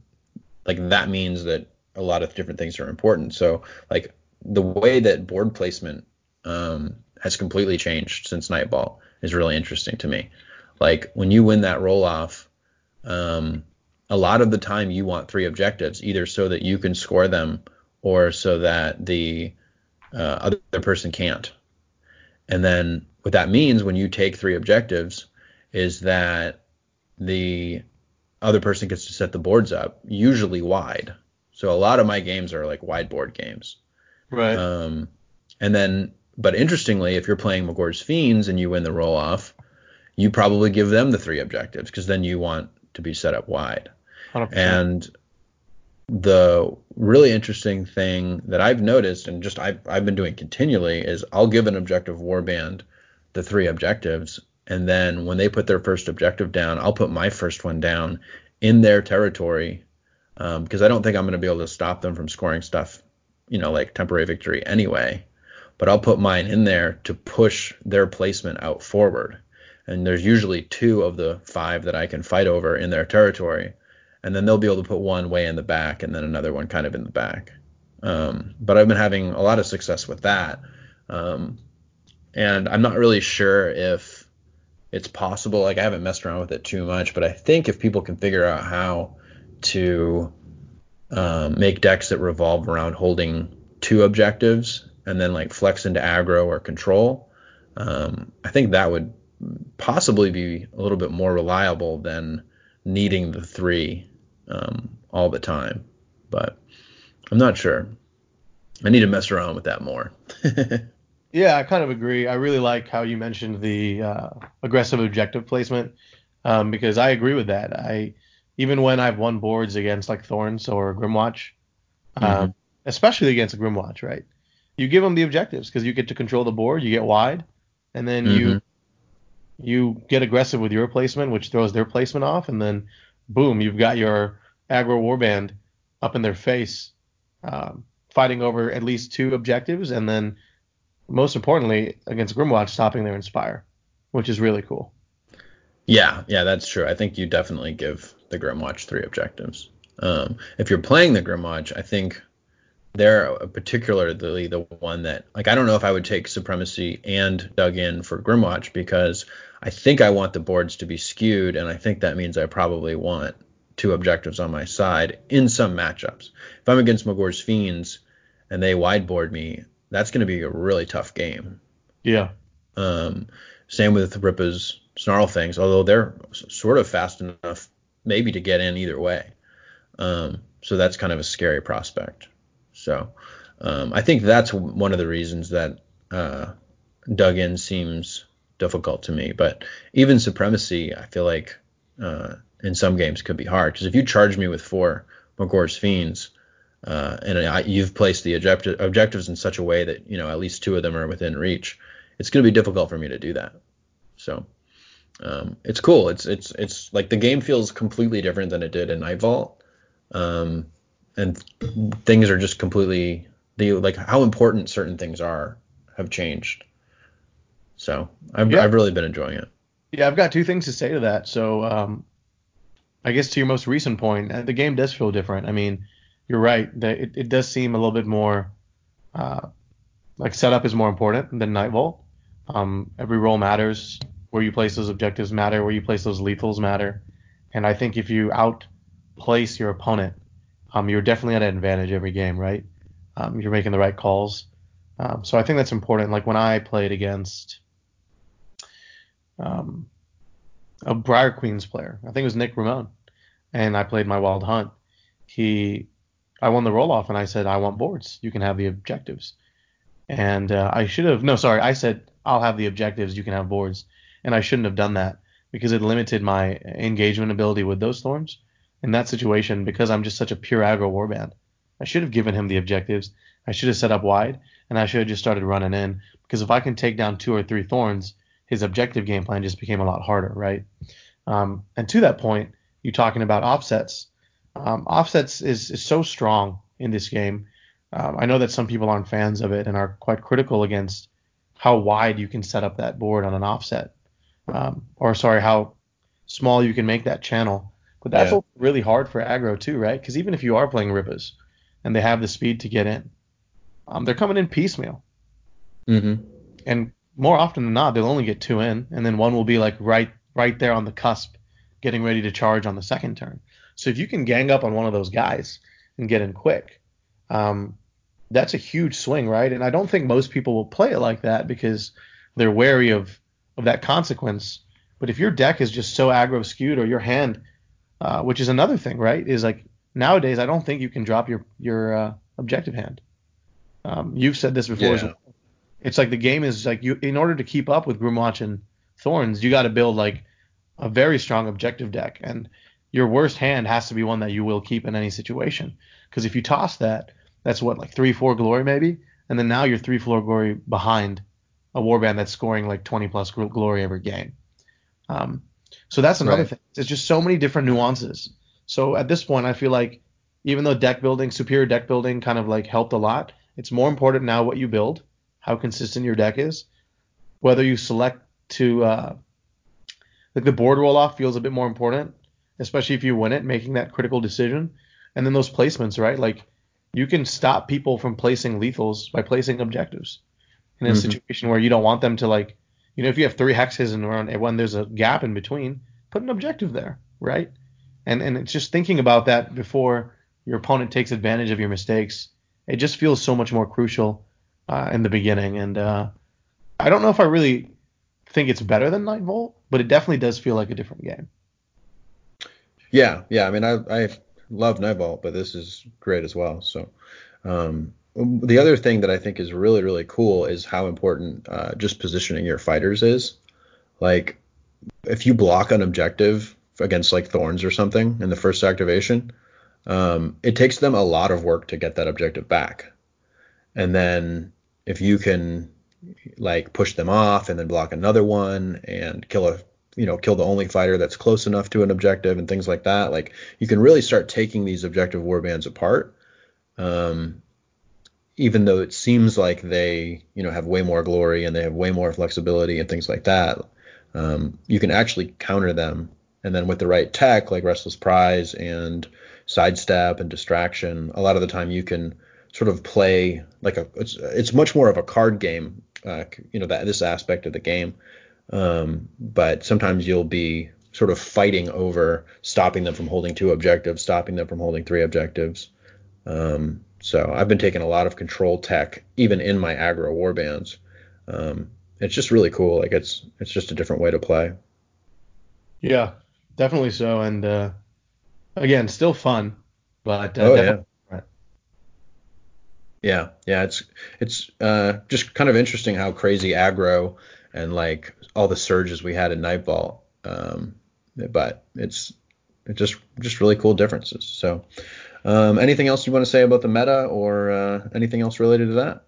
like that means that a lot of different things are important. So like the way that board placement um, has completely changed since Nightvault is really interesting to me. Like when you win that roll off, um, a lot of the time you want three objectives, either so that you can score them or so that the uh, other person can't. And then what that means when you take three objectives is that the other person gets to set the boards up, usually wide. So a lot of my games are like wide board games. Right. Um, and then, but interestingly, if you're playing Magore's Fiends and you win the roll off, you probably give them the three objectives because then you want to be set up wide. 100%. And the really interesting thing that I've noticed and just I've, I've been doing continually is I'll give an objective warband the three objectives. And then when they put their first objective down, I'll put my first one down in their territory because um, I don't think I'm going to be able to stop them from scoring stuff, you know, like temporary victory anyway. But I'll put mine in there to push their placement out forward. and there's usually two of the five that I can fight over in their territory, and then they'll be able to put one way in the back and then another one kind of in the back. Um, but I've been having a lot of success with that, um, and I'm not really sure if it's possible. Like I haven't messed around with it too much, but I think if people can figure out how to um, make decks that revolve around holding two objectives and then like flex into aggro or control, um, I think that would possibly be a little bit more reliable than needing the three um, all the time. But I'm not sure. I need to mess around with that more. [laughs] yeah, I kind of agree. I really like how you mentioned the uh, aggressive objective placement um, because I agree with that. I even when I've won boards against like Thorns or Grymwatch, um, mm-hmm. especially against Grymwatch, right? You give them the objectives because you get to control the board, you get wide, and then mm-hmm. you you get aggressive with your placement, which throws their placement off, and then boom, you've got your aggro warband up in their face, um, fighting over at least two objectives, and then most importantly against Grymwatch, stopping their inspire, which is really cool. Yeah, yeah, that's true. I think you definitely give the Grymwatch three objectives. Um, if you're playing the Grymwatch, I think they're particularly the one that like I don't know if I would take supremacy and dug in for Grymwatch because I think I want the boards to be skewed and I think that means I probably want two objectives on my side in some matchups. If I'm against Magore's Fiends and they wideboard me, that's going to be a really tough game. Yeah. Um, same with Ripa's Snarl Fangs, although they're sort of fast enough maybe to get in either way. Um, so that's kind of a scary prospect. So um, I think that's one of the reasons that uh, dug in seems difficult to me. But even supremacy, I feel like uh, in some games could be hard because if you charge me with four Magore's Fiends, uh, and I, you've placed the objective, objectives in such a way that you know at least two of them are within reach, it's going to be difficult for me to do that. So um, it's cool. It's it's it's like the game feels completely different than it did in Nightvault. Um, and things are just completely the like how important certain things are have changed. So I've yeah. I've really been enjoying it. Yeah, I've got two things to say to that. So um, I guess to your most recent point, uh, the game does feel different. I mean, you're right that it, it does seem a little bit more uh, like setup is more important than Nightvault. Um, every role matters. Where you place those objectives matter. Where you place those lethals matter. And I think if you outplace your opponent um, you're definitely at an advantage every game, right? Um, you're making the right calls. Um, so I think that's important. Like when I played against um, a Briar Queens player, I think it was Nick Ramon, and I played my Wild Hunt. He, I won the roll off, and I said, I want boards. You can have the objectives. And uh, I should have, no, sorry, I said, I'll have the objectives. You can have boards. And I shouldn't have done that because it limited my engagement ability with those thorns in that situation because I'm just such a pure aggro warband. I should have given him the objectives. I should have set up wide, and I should have just started running in because if I can take down two or three thorns, his objective game plan just became a lot harder, right? Um, and to that point, you talking about offsets. Um, offsets is, is so strong in this game. Um, I know that some people aren't fans of it and are quite critical against how wide you can set up that board on an offset, um, or sorry, how small you can make that channel. But that's yeah. really hard for aggro too, right? Because even if you are playing Rippas and they have the speed to get in, um, they're coming in piecemeal. Mm-hmm. And more often than not, they'll only get two in, and then one will be like right right there on the cusp, getting ready to charge on the second turn. So if you can gang up on one of those guys and get in quick, um, that's a huge swing, right? And I don't think most people will play it like that because they're wary of of that consequence. But if your deck is just so aggro skewed or your hand uh, which is another thing, right? Is like nowadays I don't think you can drop your your uh, objective hand. Um, you've said this before. Yeah. It's like the game is like you in order to keep up with Grymwatch and Thorns, you got to build like a very strong objective deck, and your worst hand has to be one that you will keep in any situation. Because if you toss that, that's what like three four glory maybe, and then now you're three four glory behind a warband that's scoring like 20 plus glory every game. Um, so that's another right. thing. There's just so many different nuances. So at this point, I feel like even though deck building, superior deck building, kind of like helped a lot, it's more important now what you build, how consistent your deck is, whether you select to uh, like the board roll off feels a bit more important, especially if you win it, making that critical decision. And then those placements, right? Like you can stop people from placing lethals by placing objectives in a mm-hmm. situation where you don't want them to like, you know, if you have three hexes and when there's a gap in between, put an objective there, right? And and it's just thinking about that before your opponent takes advantage of your mistakes. It just feels so much more crucial uh, in the beginning. And uh, I don't know if I really think it's better than Nightvault, but it definitely does feel like a different game. Yeah, yeah. I mean, I I love Nightvault, but this is great as well. So. Um, the other thing that I think is really really cool is how important uh, just positioning your fighters is. Like if you block an objective against like thorns or something in the first activation, um, it takes them a lot of work to get that objective back. And then if you can like push them off and then block another one and kill a you know kill the only fighter that's close enough to an objective and things like that like you can really start taking these objective warbands apart um, even though it seems like they you know have way more glory and they have way more flexibility and things like that um, you can actually counter them. And then with the right tech like restless prize and sidestep and distraction a lot of the time you can sort of play like a it's it's much more of a card game uh, you know that this aspect of the game. Um, but sometimes you'll be sort of fighting over stopping them from holding two objectives stopping them from holding three objectives. Um, so I've been taking a lot of control tech, even in my aggro warbands. Um, it's just really cool. Like it's it's just a different way to play. Yeah, definitely so. And uh, again, still fun, but uh, oh yeah. Yeah, yeah, it's it's uh, just kind of interesting how crazy aggro and like all the surges we had in Nightfall. Um, but it's it's just just really cool differences. So um, anything else you want to say about the meta or uh, anything else related to that?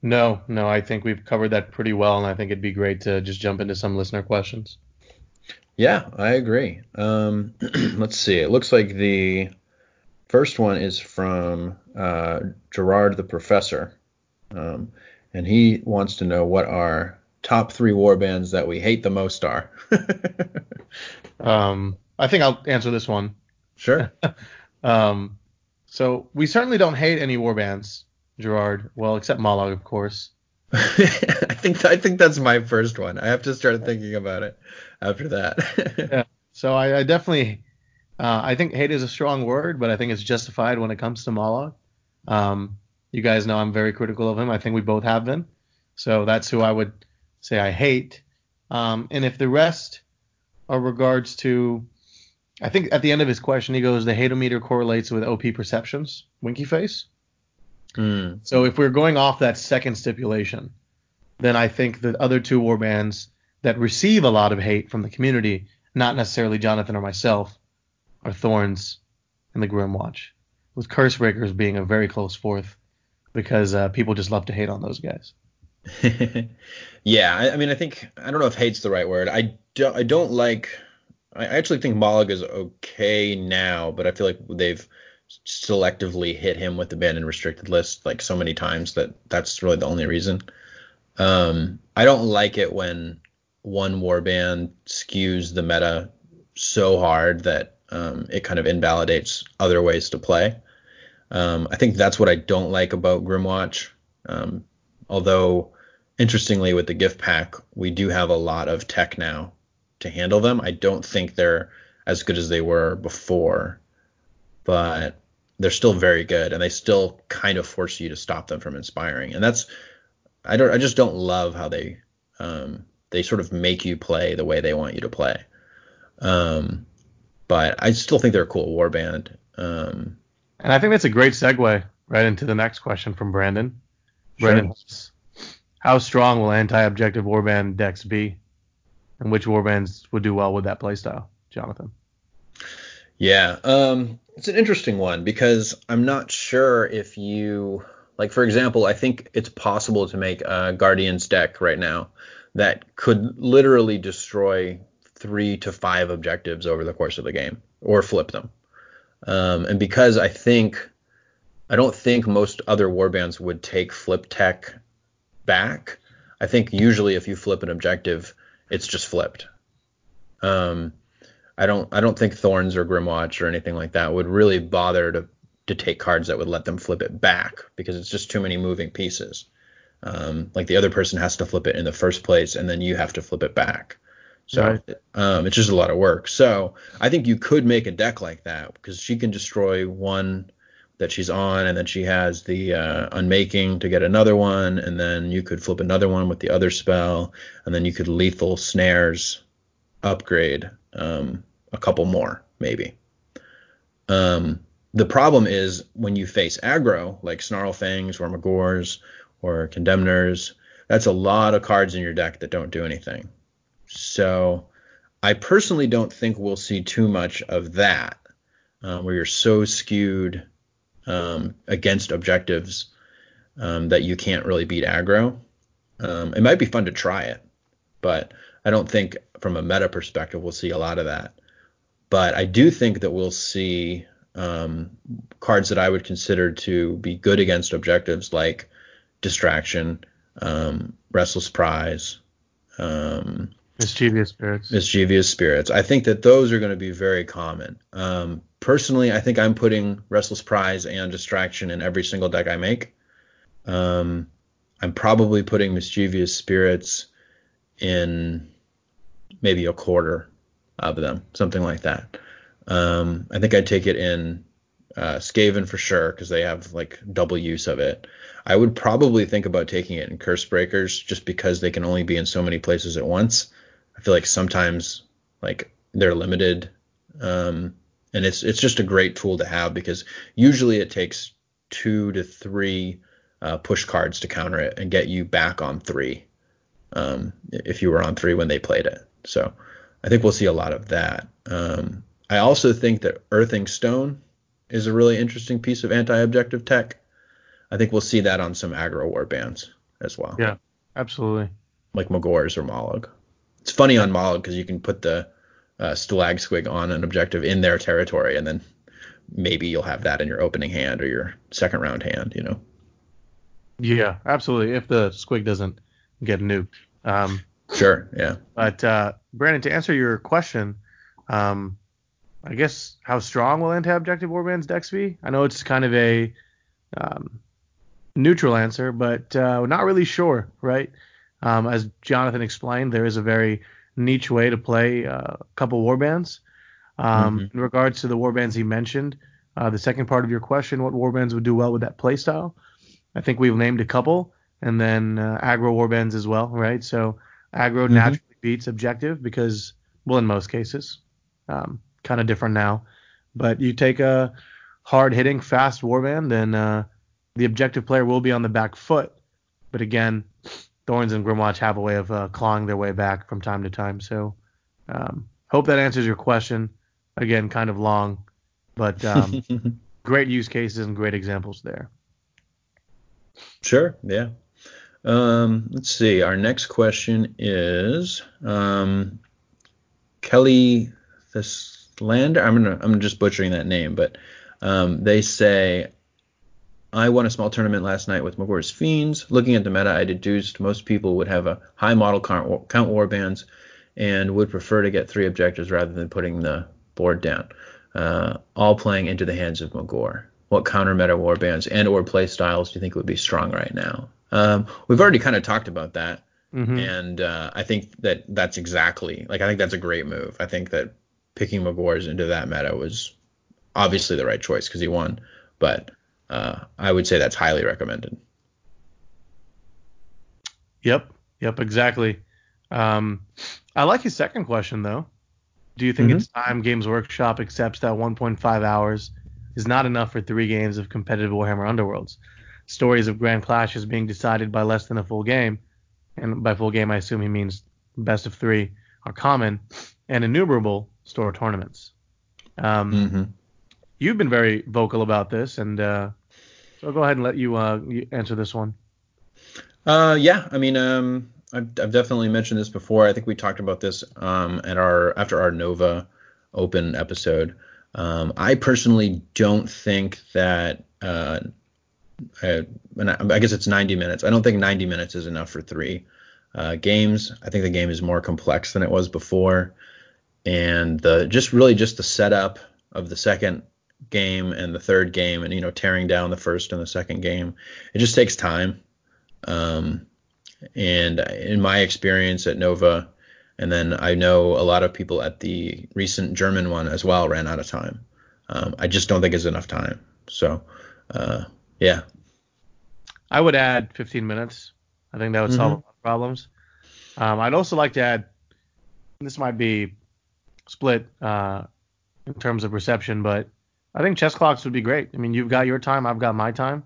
No, no, I think we've covered that pretty well, and I think it'd be great to just jump into some listener questions. Yeah, I agree. Um, [clears throat] let's see. It looks like the first one is from uh, Gerard the Professor, um, and he wants to know what our top three war bands that we hate the most are. [laughs] um, I think I'll answer this one. Sure. [laughs] Um, so we certainly don't hate any war bands, Gerard. Well, except Mollog, of course. [laughs] I think I think that's my first one. I have to start thinking about it after that. [laughs] yeah. So I, I definitely, uh, I think hate is a strong word, but I think it's justified when it comes to Mollog. Um, you guys know I'm very critical of him. I think we both have been. So that's who I would say I hate. Um, and if the rest are regards to I think at the end of his question, he goes, the hatometer correlates with OP perceptions, winky face. Mm. So if we're going off that second stipulation, then I think the other two warbands that receive a lot of hate from the community, not necessarily Jonathan or myself, are Thorns and the Grymwatch, with Cursebreakers being a very close fourth because uh, people just love to hate on those guys. [laughs] yeah, I, I, mean, I think I don't know if hate's the right word. I don't, I don't like I actually think Mollog is okay now, but I feel like they've selectively hit him with the banned and restricted list like so many times that that's really the only reason. Um, I don't like it when one warband skews the meta so hard that um, it kind of invalidates other ways to play. Um, I think that's what I don't like about Grymwatch. Um, although, interestingly, with the gift pack, we do have a lot of tech now to handle them. I don't think they're as good as they were before, but they're still very good and they still kind of force you to stop them from inspiring. And that's I don't I just don't love how they um, they sort of make you play the way they want you to play. Um, but I still think they're a cool warband. Um, and I think that's a great segue right into the next question from Brandon. Brandon, sure. how strong will anti-objective warband decks be? And which warbands would do well with that playstyle, Jonathan? Yeah, um, it's an interesting one because I'm not sure if you like, for example, I think it's possible to make a Guardians deck right now that could literally destroy three to five objectives over the course of the game or flip them. Um, and because I think I don't think most other warbands would take flip tech back. I think usually if you flip an objective, it's just flipped. Um, I don't I don't think Thorns or Grymwatch or anything like that would really bother to to take cards that would let them flip it back because it's just too many moving pieces. Um, like the other person has to flip it in the first place and then you have to flip it back. So right. um, it's just a lot of work. So I think you could make a deck like that because she can destroy one that she's on, and then she has the uh, unmaking to get another one, and then you could flip another one with the other spell, and then you could lethal snares upgrade um, a couple more maybe. Um, the problem is when you face aggro like Snarl Snarlfangs or Magore's or Condemners, that's a lot of cards in your deck that don't do anything. So I personally don't think we'll see too much of that, uh, where you're so skewed um, against objectives um, that you can't really beat aggro. Um, it might be fun to try it, but I don't think from a meta perspective we'll see a lot of that. But I do think that we'll see um, cards that I would consider to be good against objectives like Distraction, um, Restless Prize, um, Mischievous spirits. Mischievous spirits. I think that those are going to be very common. Personally, I think I'm putting Restless Prize and Distraction in every single deck I make. Um, I'm probably putting Mischievous spirits in maybe a quarter of them, something like that. Um, I think I'd take it in uh, Skaven for sure because they have like double use of it. I would probably think about taking it in Cursebreakers just because they can only be in so many places at once. I feel like sometimes like they're limited, um, and it's it's just a great tool to have because usually it takes two to three uh, push cards to counter it and get you back on three um, if you were on three when they played it. So I think we'll see a lot of that. Um, I also think that Earthing Stone is a really interesting piece of anti-objective tech. I think we'll see that on some aggro war bands as well. Yeah, absolutely. Like Magore's or Mollog. It's funny on Mollog because you can put the uh, Stalagsquig on an objective in their territory, and then maybe you'll have that in your opening hand or your second round hand, you know. Yeah, absolutely. If the Squig doesn't get nuked. Um, sure. Yeah. But uh, Brandon, to answer your question, um, I guess how strong will anti-objective warbands decks be? I know it's kind of a um, neutral answer, but uh, not really sure, right? Um, as Jonathan explained, there is a very niche way to play uh, a couple warbands. Um, mm-hmm. In regards to the warbands he mentioned, uh, the second part of your question, what warbands would do well with that playstyle? I think we've named a couple, and then uh, aggro warbands as well, right? So aggro mm-hmm. naturally beats objective because, well, in most cases, um, kind of different now. But you take a hard hitting, fast warband, then uh, the objective player will be on the back foot. But again, Thorns and Grymwatch have a way of uh, clawing their way back from time to time. So um, hope that answers your question. Again, kind of long, but um, [laughs] great use cases and great examples there. Sure. Yeah. Um, let's see. Our next question is um, Kelly Thislander. I'm gonna I'm just butchering that name, but um, they say I won a small tournament last night with Magore's Fiends. Looking at the meta, I deduced most people would have a high model count, count warbands and would prefer to get three objectives rather than putting the board down. Uh, all playing into the hands of Magore. What counter meta warbands and or play styles do you think would be strong right now? Um, we've already kind of talked about that, mm-hmm. and uh, I think that that's exactly like I think that's a great move. I think that picking Magore's into that meta was obviously the right choice because he won, but uh, I would say that's highly recommended. Yep, yep, exactly. Um, I like his second question though. Do you think mm-hmm. it's time Games Workshop accepts that 1.5 hours is not enough for three games of competitive Warhammer Underworlds? Stories of grand clashes being decided by less than a full game, and by full game I assume he means best of three, are common, and innumerable store tournaments. Um, mm-hmm. You've been very vocal about this, and uh, so I'll go ahead and let you, uh, answer this one. Uh, yeah, I mean, um, I've, I've, definitely mentioned this before. I think we talked about this um, at our after our Nova Open episode. Um, I personally don't think that. Uh, I, I, guess it's 90 minutes. I don't think 90 minutes is enough for three uh, games. I think the game is more complex than it was before, and the just really just the setup of the second game and the third game, and you know tearing down the first and the second game, it just takes time. Um, and in my experience at Nova, and then I know a lot of people at the recent German one as well ran out of time. Um, I just don't think it's enough time. So, uh, yeah. I would add 15 minutes. I think that would solve mm-hmm. a lot of problems. Um, I'd also like to add, this might be split uh, in terms of reception, but I think chess clocks would be great. I mean, you've got your time, I've got my time.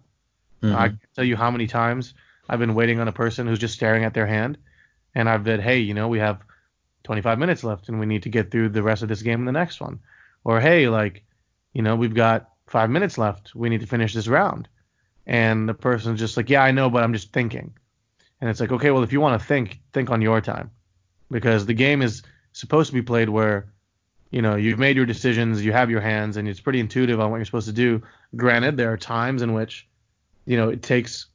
Mm-hmm. I can tell you how many times I've been waiting on a person who's just staring at their hand, and I've said, hey, you know, we have 25 minutes left, and we need to get through the rest of this game and the next one. Or hey, like, you know, we've got five minutes left, we need to finish this round. And the person's just like, yeah, I know, but I'm just thinking. And it's like, okay, well, if you want to think, think on your time, because the game is supposed to be played where you know, you've made your decisions, you have your hands, and it's pretty intuitive on what you're supposed to do. Granted, there are times in which, you know, it takes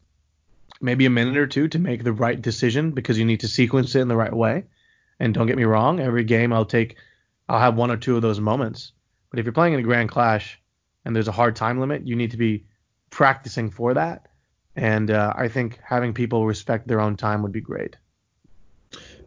maybe a minute or two to make the right decision because you need to sequence it in the right way. And don't get me wrong, every game I'll take, I'll have one or two of those moments. But if you're playing in a Grand Clash and there's a hard time limit, you need to be practicing for that. And uh, I think having people respect their own time would be great.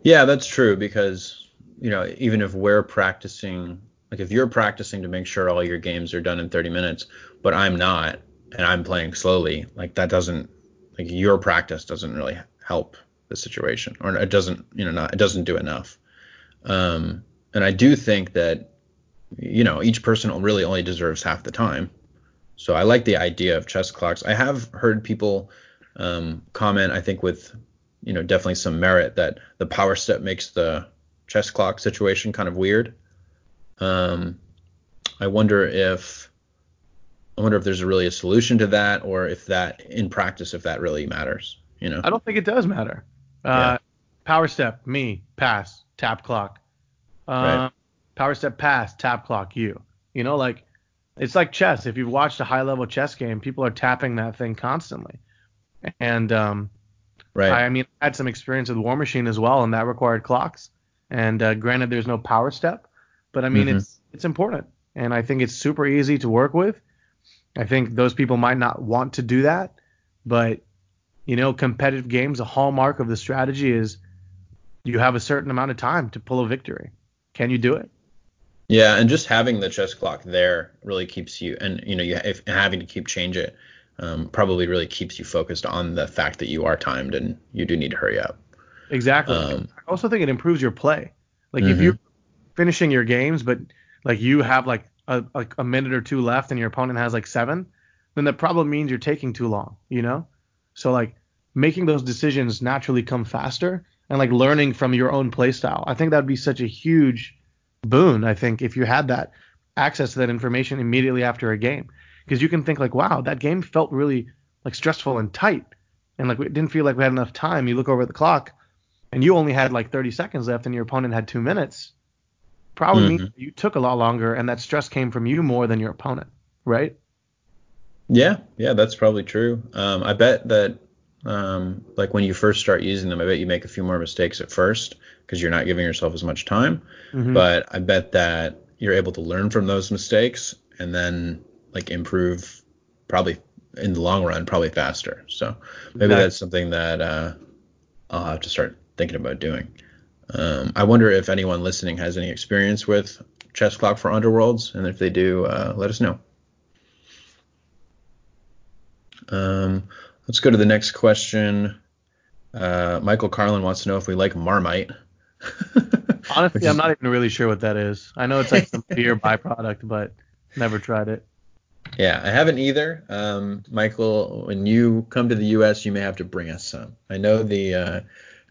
Yeah, that's true because you know, even if we're practicing, like if you're practicing to make sure all your games are done in 30 minutes, but I'm not, and I'm playing slowly, like that doesn't, like your practice doesn't really help the situation, or it doesn't, you know, not it doesn't do enough. Um, and I do think that, you know, each person really only deserves half the time. So I like the idea of chess clocks. I have heard people um, comment, I think with, you know, definitely some merit that the power step makes the chess clock situation kind of weird. Um, I wonder if I wonder if there's really a solution to that, or if that in practice, if that really matters. You know, I don't think it does matter. Uh, yeah. Power step, me, pass, tap clock. Uh, right. Power step, pass, tap clock, you. You know, like it's like chess. If you've watched a high level chess game, people are tapping that thing constantly. And um, right. I, I mean, I had some experience with Warmachine as well, and that required clocks. And uh, granted, there's no power step, but I mean mm-hmm. it's it's important, and I think it's super easy to work with. I think those people might not want to do that, but you know, competitive games, a hallmark of the strategy is you have a certain amount of time to pull a victory. Can you do it? Yeah, and just having the chess clock there really keeps you, and you know, you if having to keep change it um, probably really keeps you focused on the fact that you are timed and you do need to hurry up. Exactly. Um, I also think it improves your play. Like mm-hmm. if you're finishing your games, but like you have like a, like a minute or two left and your opponent has like seven, then that probably means you're taking too long, you know? So like making those decisions naturally come faster and like learning from your own play style. I think that'd be such a huge boon, I think, if you had that access to that information immediately after a game. Because you can think like, wow, that game felt really like stressful and tight. And like it didn't feel like we had enough time. You look over at the clock and you only had like 30 seconds left and your opponent had two minutes, probably mm-hmm. means you took a lot longer and that stress came from you more than your opponent, right? Yeah, yeah, that's probably true. Um, I bet that um, like when you first start using them, I bet you make a few more mistakes at first because you're not giving yourself as much time. Mm-hmm. But I bet that you're able to learn from those mistakes and then like improve probably in the long run probably faster. So maybe exactly. that's something that uh, I'll have to start thinking about doing. Um, I wonder if anyone listening has any experience with chess clock for underworlds, and if they do, uh, let us know. Um, let's go to the next question. Uh, Michael Carlin wants to know if we like Marmite. [laughs] Honestly. I'm not even really sure what that is. I know it's like some [laughs] beer byproduct, but never tried it. Yeah, I haven't either. Um, Michael, when you come to the U.S., you may have to bring us some. I know the uh,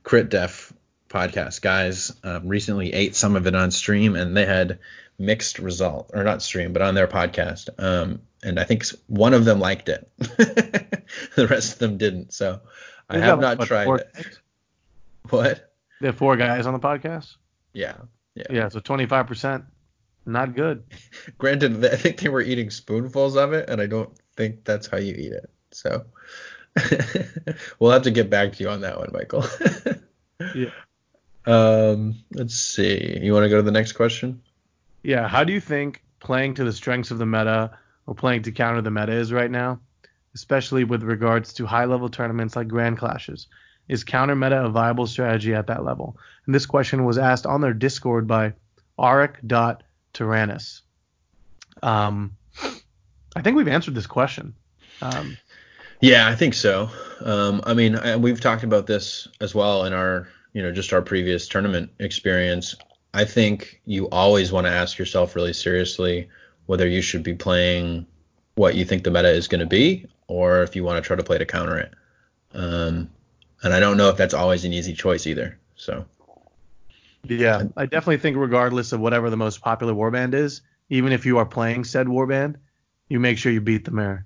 Crit Def podcast guys um, recently ate some of it on stream and they had mixed result or not stream but on their podcast um, and i think one of them liked it. [laughs] The rest of them didn't so i have not what, tried it. guys? [laughs] what? There four guys on the podcast? Yeah yeah. Yeah so 25% not good. [laughs] Granted i think they were eating spoonfuls of it and i don't think that's how you eat it so [laughs] we'll have to get back to you on that one, Michael. [laughs] yeah. Um, let's see. You want to go to the next question? Yeah. How do you think playing to the strengths of the meta or playing to counter the meta is right now, especially with regards to high level tournaments like Grand Clashes? Is counter meta a viable strategy at that level? And this question was asked on their Discord by Auric.Tyrannus. Um, I think we've answered this question. Um, yeah, I think so. Um, I mean, I, we've talked about this as well in our, you know, just our previous tournament experience. I think you always want to ask yourself really seriously whether you should be playing what you think the meta is going to be, or if you want to try to play to counter it. Um, and I don't know if that's always an easy choice either. So. Yeah, I definitely think regardless of whatever the most popular warband is, even if you are playing said warband, you make sure you beat the mirror.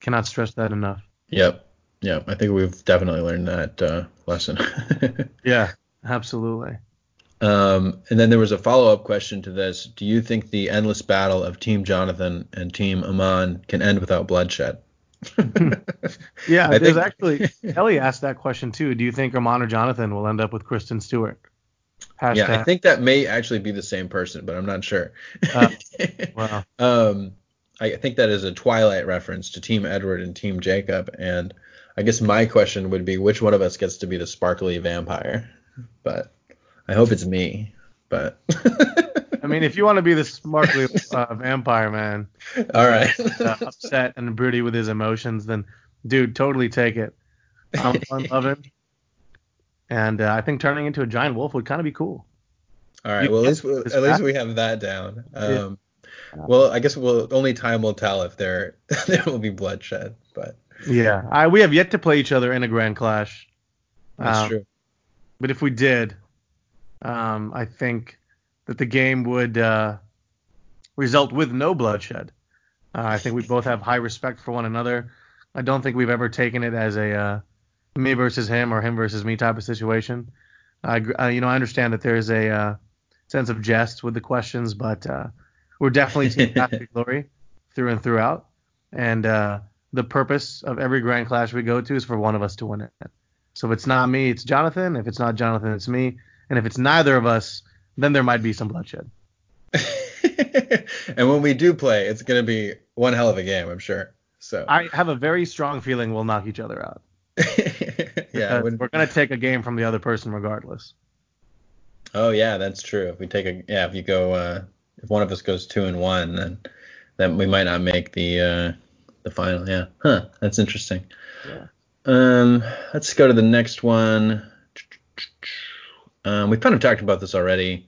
Cannot stress that enough. Yep. Yep. I think we've definitely learned that uh, lesson. [laughs] yeah, absolutely. Um, and then there was a follow up question to this. Do you think the endless battle of Team Jonathan and Team Aman can end without bloodshed? [laughs] [laughs] yeah, I there's think... actually Ellie asked that question too. Do you think Aman or Jonathan will end up with Kristen Stewart? Hashtag. Yeah, I think that may actually be the same person, but I'm not sure. Uh, wow. um, I think that is a Twilight reference to Team Edward and Team Jacob, and I guess my question would be which one of us gets to be the sparkly vampire? But I hope it's me. But [laughs] I mean, if you want to be the sparkly uh, vampire man, [laughs] all right, [laughs] uh, upset and broody with his emotions, then dude, totally take it. I'm, I'm loving, and uh, I think turning into a giant wolf would kind of be cool. All right, you well at least at least we have that down. Um, yeah. Well, I guess we'll only time will tell if there [laughs] there will be bloodshed, but yeah, I, we have yet to play each other in a grand clash. That's um, true. But if we did, um, I think that the game would uh, result with no bloodshed. Uh, I think we both have high respect for one another. I don't think we've ever taken it as a uh, me versus him or him versus me type of situation. I, uh, you know, I understand that there's a uh, sense of jest with the questions, but uh, we're definitely Team [laughs] Patrick Glory through and throughout. And uh, the purpose of every Grand Clash we go to is for one of us to win it. So if it's not me, it's Jonathan. If it's not Jonathan, it's me. And if it's neither of us, then there might be some bloodshed. [laughs] and when we do play, it's going to be one hell of a game, I'm sure. So I have a very strong feeling we'll knock each other out. [laughs] yeah, when, we're going to take a game from the other person regardless. Oh yeah, that's true. If we take a yeah, if you go uh, if one of us goes two and one, then then we might not make the uh, the final. Yeah, huh? That's interesting. Yeah. Um, let's go to the next one. Um, we kind of talked about this already.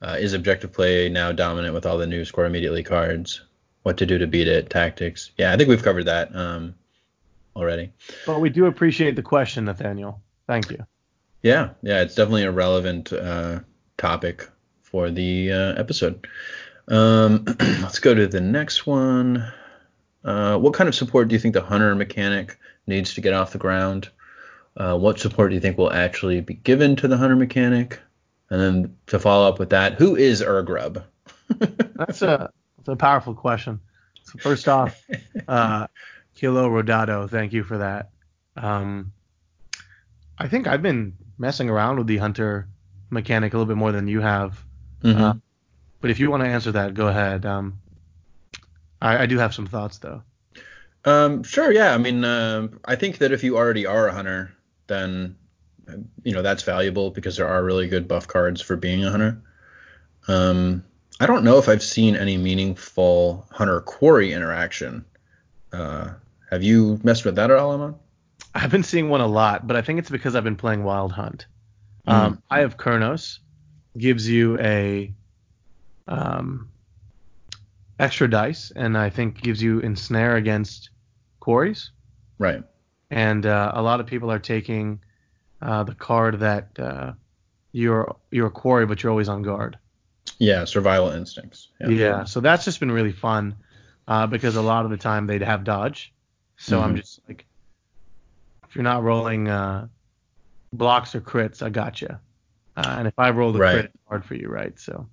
Uh, is objective play now dominant with all the new score immediately cards? What to do to beat it? Tactics. Yeah, I think we've covered that um, already. But we do appreciate the question, Nathaniel. Thank you. Yeah, yeah, it's definitely a relevant uh, topic for the uh, episode. Um, [clears throat] let's go to the next one. Uh, what kind of support do you think the hunter mechanic needs to get off the ground? Uh, what support do you think will actually be given to the hunter mechanic? And then to follow up with that, who is Urgrub? [laughs] that's a that's a powerful question. So first off, [laughs] uh, Kilo Rodado, thank you for that. Um, I think I've been messing around with the hunter mechanic a little bit more than you have. Mm-hmm. Uh, but if you want to answer that, go ahead. Um, I, I do have some thoughts though. Um, sure, yeah. I mean, uh, I think that if you already are a hunter, then you know that's valuable because there are really good buff cards for being a hunter. Um, I don't know if I've seen any meaningful hunter quarry interaction. Uh, have you messed with that at all, Aman? I've been seeing one a lot, but I think it's because I've been playing Wild Hunt. Mm. Um, I have Kurnos, gives you a um, extra dice, and I think gives you ensnare against quarries. Right. And uh, a lot of people are taking uh, the card that uh, you're you're a quarry, but you're always on guard. Yeah, survival instincts. Yeah. yeah so that's just been really fun uh, because a lot of the time they'd have dodge. So mm-hmm. I'm just like, if you're not rolling uh, blocks or crits, I got you. Uh, and if I roll the right. crit, it's hard for you, right? So.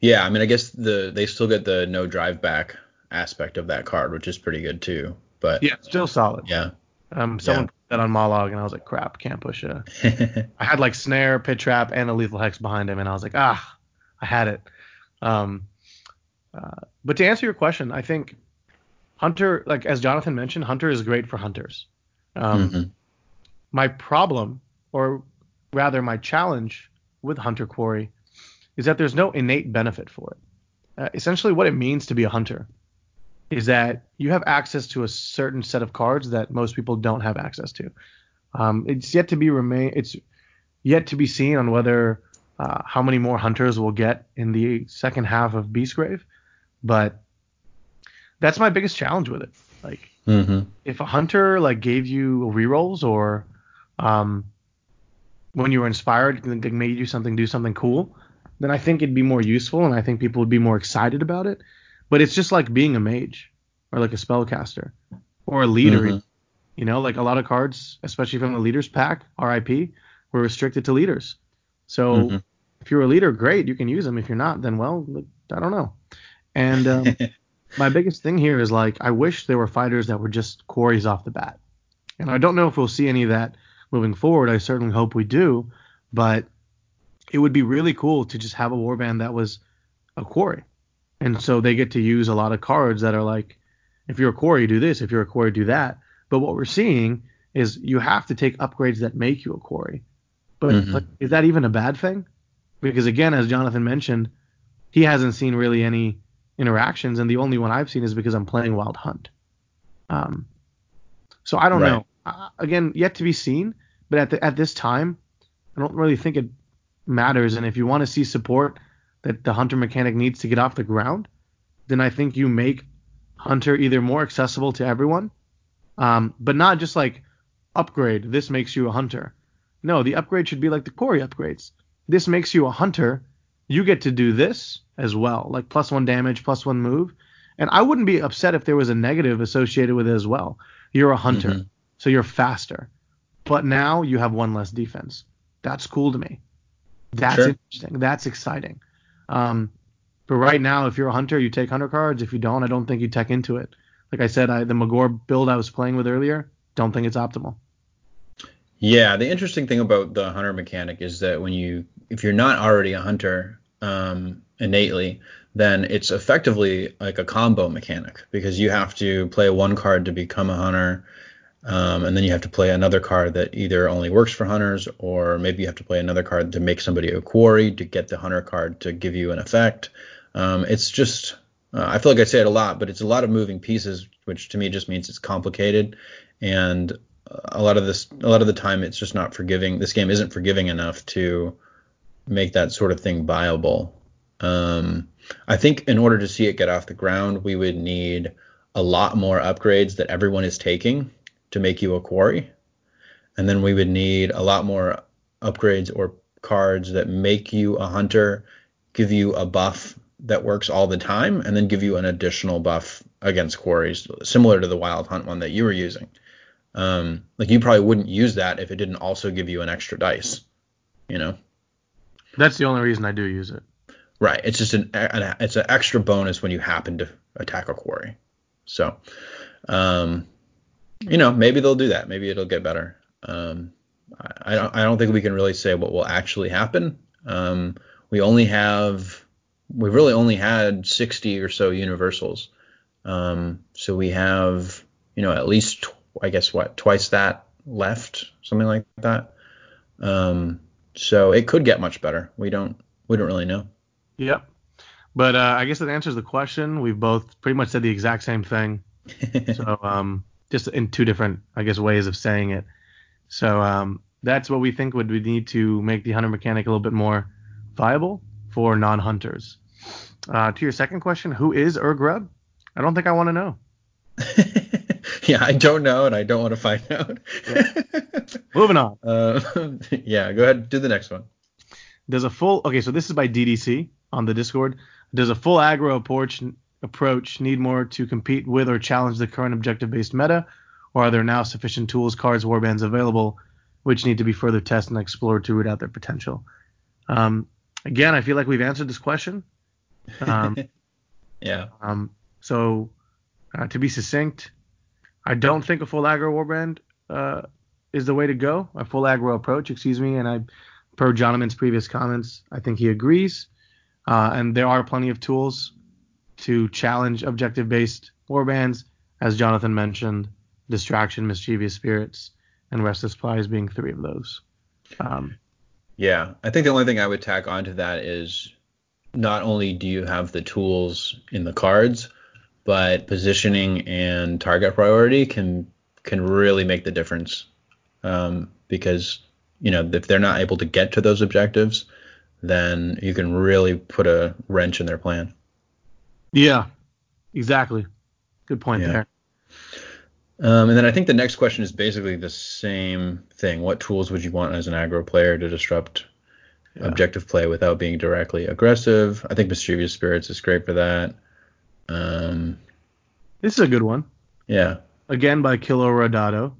Yeah, I mean, I guess the they still get the no drive back aspect of that card, which is pretty good too. But yeah, still solid. Yeah. Um, someone put that on Mollog, and I was like, crap, can't push it. [laughs] I had like snare, pit trap, and a lethal hex behind him, and I was like, ah, I had it. Um, uh, but to answer your question, I think Hunter, like as Jonathan mentioned, Hunter is great for hunters. Um, mm-hmm. My problem, or rather my challenge with Hunter Quarry, is that there's no innate benefit for it. Uh, essentially, what it means to be a hunter is that you have access to a certain set of cards that most people don't have access to. Um, it's yet to be remain. It's yet to be seen on whether uh, how many more hunters we'll get in the second half of Beastgrave, but that's my biggest challenge with it. Like, mm-hmm. if a hunter like gave you rerolls or um, when you were inspired, like, made you something do something cool, then I think it'd be more useful, and I think people would be more excited about it. But it's just like being a mage or like a spellcaster or a leader. Mm-hmm. You know, like a lot of cards, especially from the leaders pack, RIP, were restricted to leaders. So mm-hmm. if you're a leader, great, you can use them. If you're not, then well, I don't know. And um, [laughs] my biggest thing here is like I wish there were fighters that were just quarries off the bat. And I don't know if we'll see any of that moving forward. I certainly hope we do, but it would be really cool to just have a warband that was a quarry and so they get to use a lot of cards that are like, if you're a quarry, do this. If you're a quarry, do that. But what we're seeing is you have to take upgrades that make you a quarry. But mm-hmm. like, is that even a bad thing? Because again, as Jonathan mentioned, he hasn't seen really any interactions, and the only one I've seen is because I'm playing Wild Hunt. Um, so I don't right. know. Uh, again, yet to be seen. But at the, at this time, I don't really think it matters. And if you want to see support that the hunter mechanic needs to get off the ground, then I think you make hunter either more accessible to everyone, um, but not just like upgrade. This makes you a hunter. No, the upgrade should be like the quarry upgrades. This makes you a hunter. You get to do this as well, like plus one damage, plus one move. And I wouldn't be upset if there was a negative associated with it as well. You're a hunter, mm-hmm. So you're faster. But now you have one less defense. That's cool to me. That's sure. interesting. That's exciting. Um, but right now, if you're a hunter, you take hunter cards. If you don't, I don't think you tech into it. Like I said, I, the Magore build I was playing with earlier, don't think it's optimal. Yeah, the interesting thing about the hunter mechanic is that when you, if you're not already a hunter um, innately, then it's effectively like a combo mechanic because you have to play one card to become a hunter, um, and then you have to play another card that either only works for hunters, or maybe you have to play another card to make somebody a quarry to get the hunter card to give you an effect. Um, it's just, uh, I feel like I say it a lot, but it's a lot of moving pieces, which to me just means it's complicated. And a lot of this, a lot of the time, it's just not forgiving. This game isn't forgiving enough to make that sort of thing viable. Um, I think in order to see it get off the ground, we would need a lot more upgrades that everyone is taking to make you a quarry. And then we would need a lot more upgrades or cards that make you a hunter, give you a buff that works all the time, and then give you an additional buff against quarries, similar to the wild hunt one that you were using. Um, like you probably wouldn't use that if it didn't also give you an extra dice, you know. That's the only reason I do use it. Right. It's just an, an it's an extra bonus when you happen to attack a quarry. So, um, you know, maybe they'll do that. Maybe it'll get better. Um, I, I, don't. I don't think we can really say what will actually happen. Um, we only have. We've really only had 60 or so universals. Um, so we have, you know, at least I guess what twice that left, something like that. Um, so it could get much better. We don't. We don't really know. Yep. But uh, I guess that answers the question. We've both pretty much said the exact same thing. [laughs] so um, just in two different, I guess, ways of saying it. So um, that's what we think would we need to make the hunter mechanic a little bit more viable for non-hunters. Uh, to your second question, who is Urgrub? I don't think I want to know. [laughs] yeah, I don't know, and I don't want to find [laughs] out. yeah. Moving on. Uh, [laughs] yeah, go ahead, do the next one. Does a full okay? So this is by DDC on the Discord. Does a full aggro approach approach need more to compete with or challenge the current objective based meta, or are there now sufficient tools, cards, warbands available which need to be further tested and explored to root out their potential? Um, again, I feel like we've answered this question. Um, [laughs] yeah. Um, so, uh, to be succinct, I don't think a full aggro warband uh, is the way to go, a full aggro approach, excuse me. And I, per Jonathan's previous comments, I think he agrees. Uh, and there are plenty of tools to challenge objective-based warbands, as Jonathan mentioned, distraction, mischievous spirits, and restless flies being three of those. Um, yeah, I think the only thing I would tack onto that is not only do you have the tools in the cards, but positioning and target priority can can really make the difference. Um, because you know if they're not able to get to those objectives, then you can really put a wrench in their plan. Yeah, exactly. Good point yeah. there. Um, and then I think the next question is basically the same thing. What tools would you want as an aggro player to disrupt yeah. objective play without being directly aggressive? I think Mischievous Spirits is great for that. Um, this is a good one. Yeah. Again by Kilo Rodado.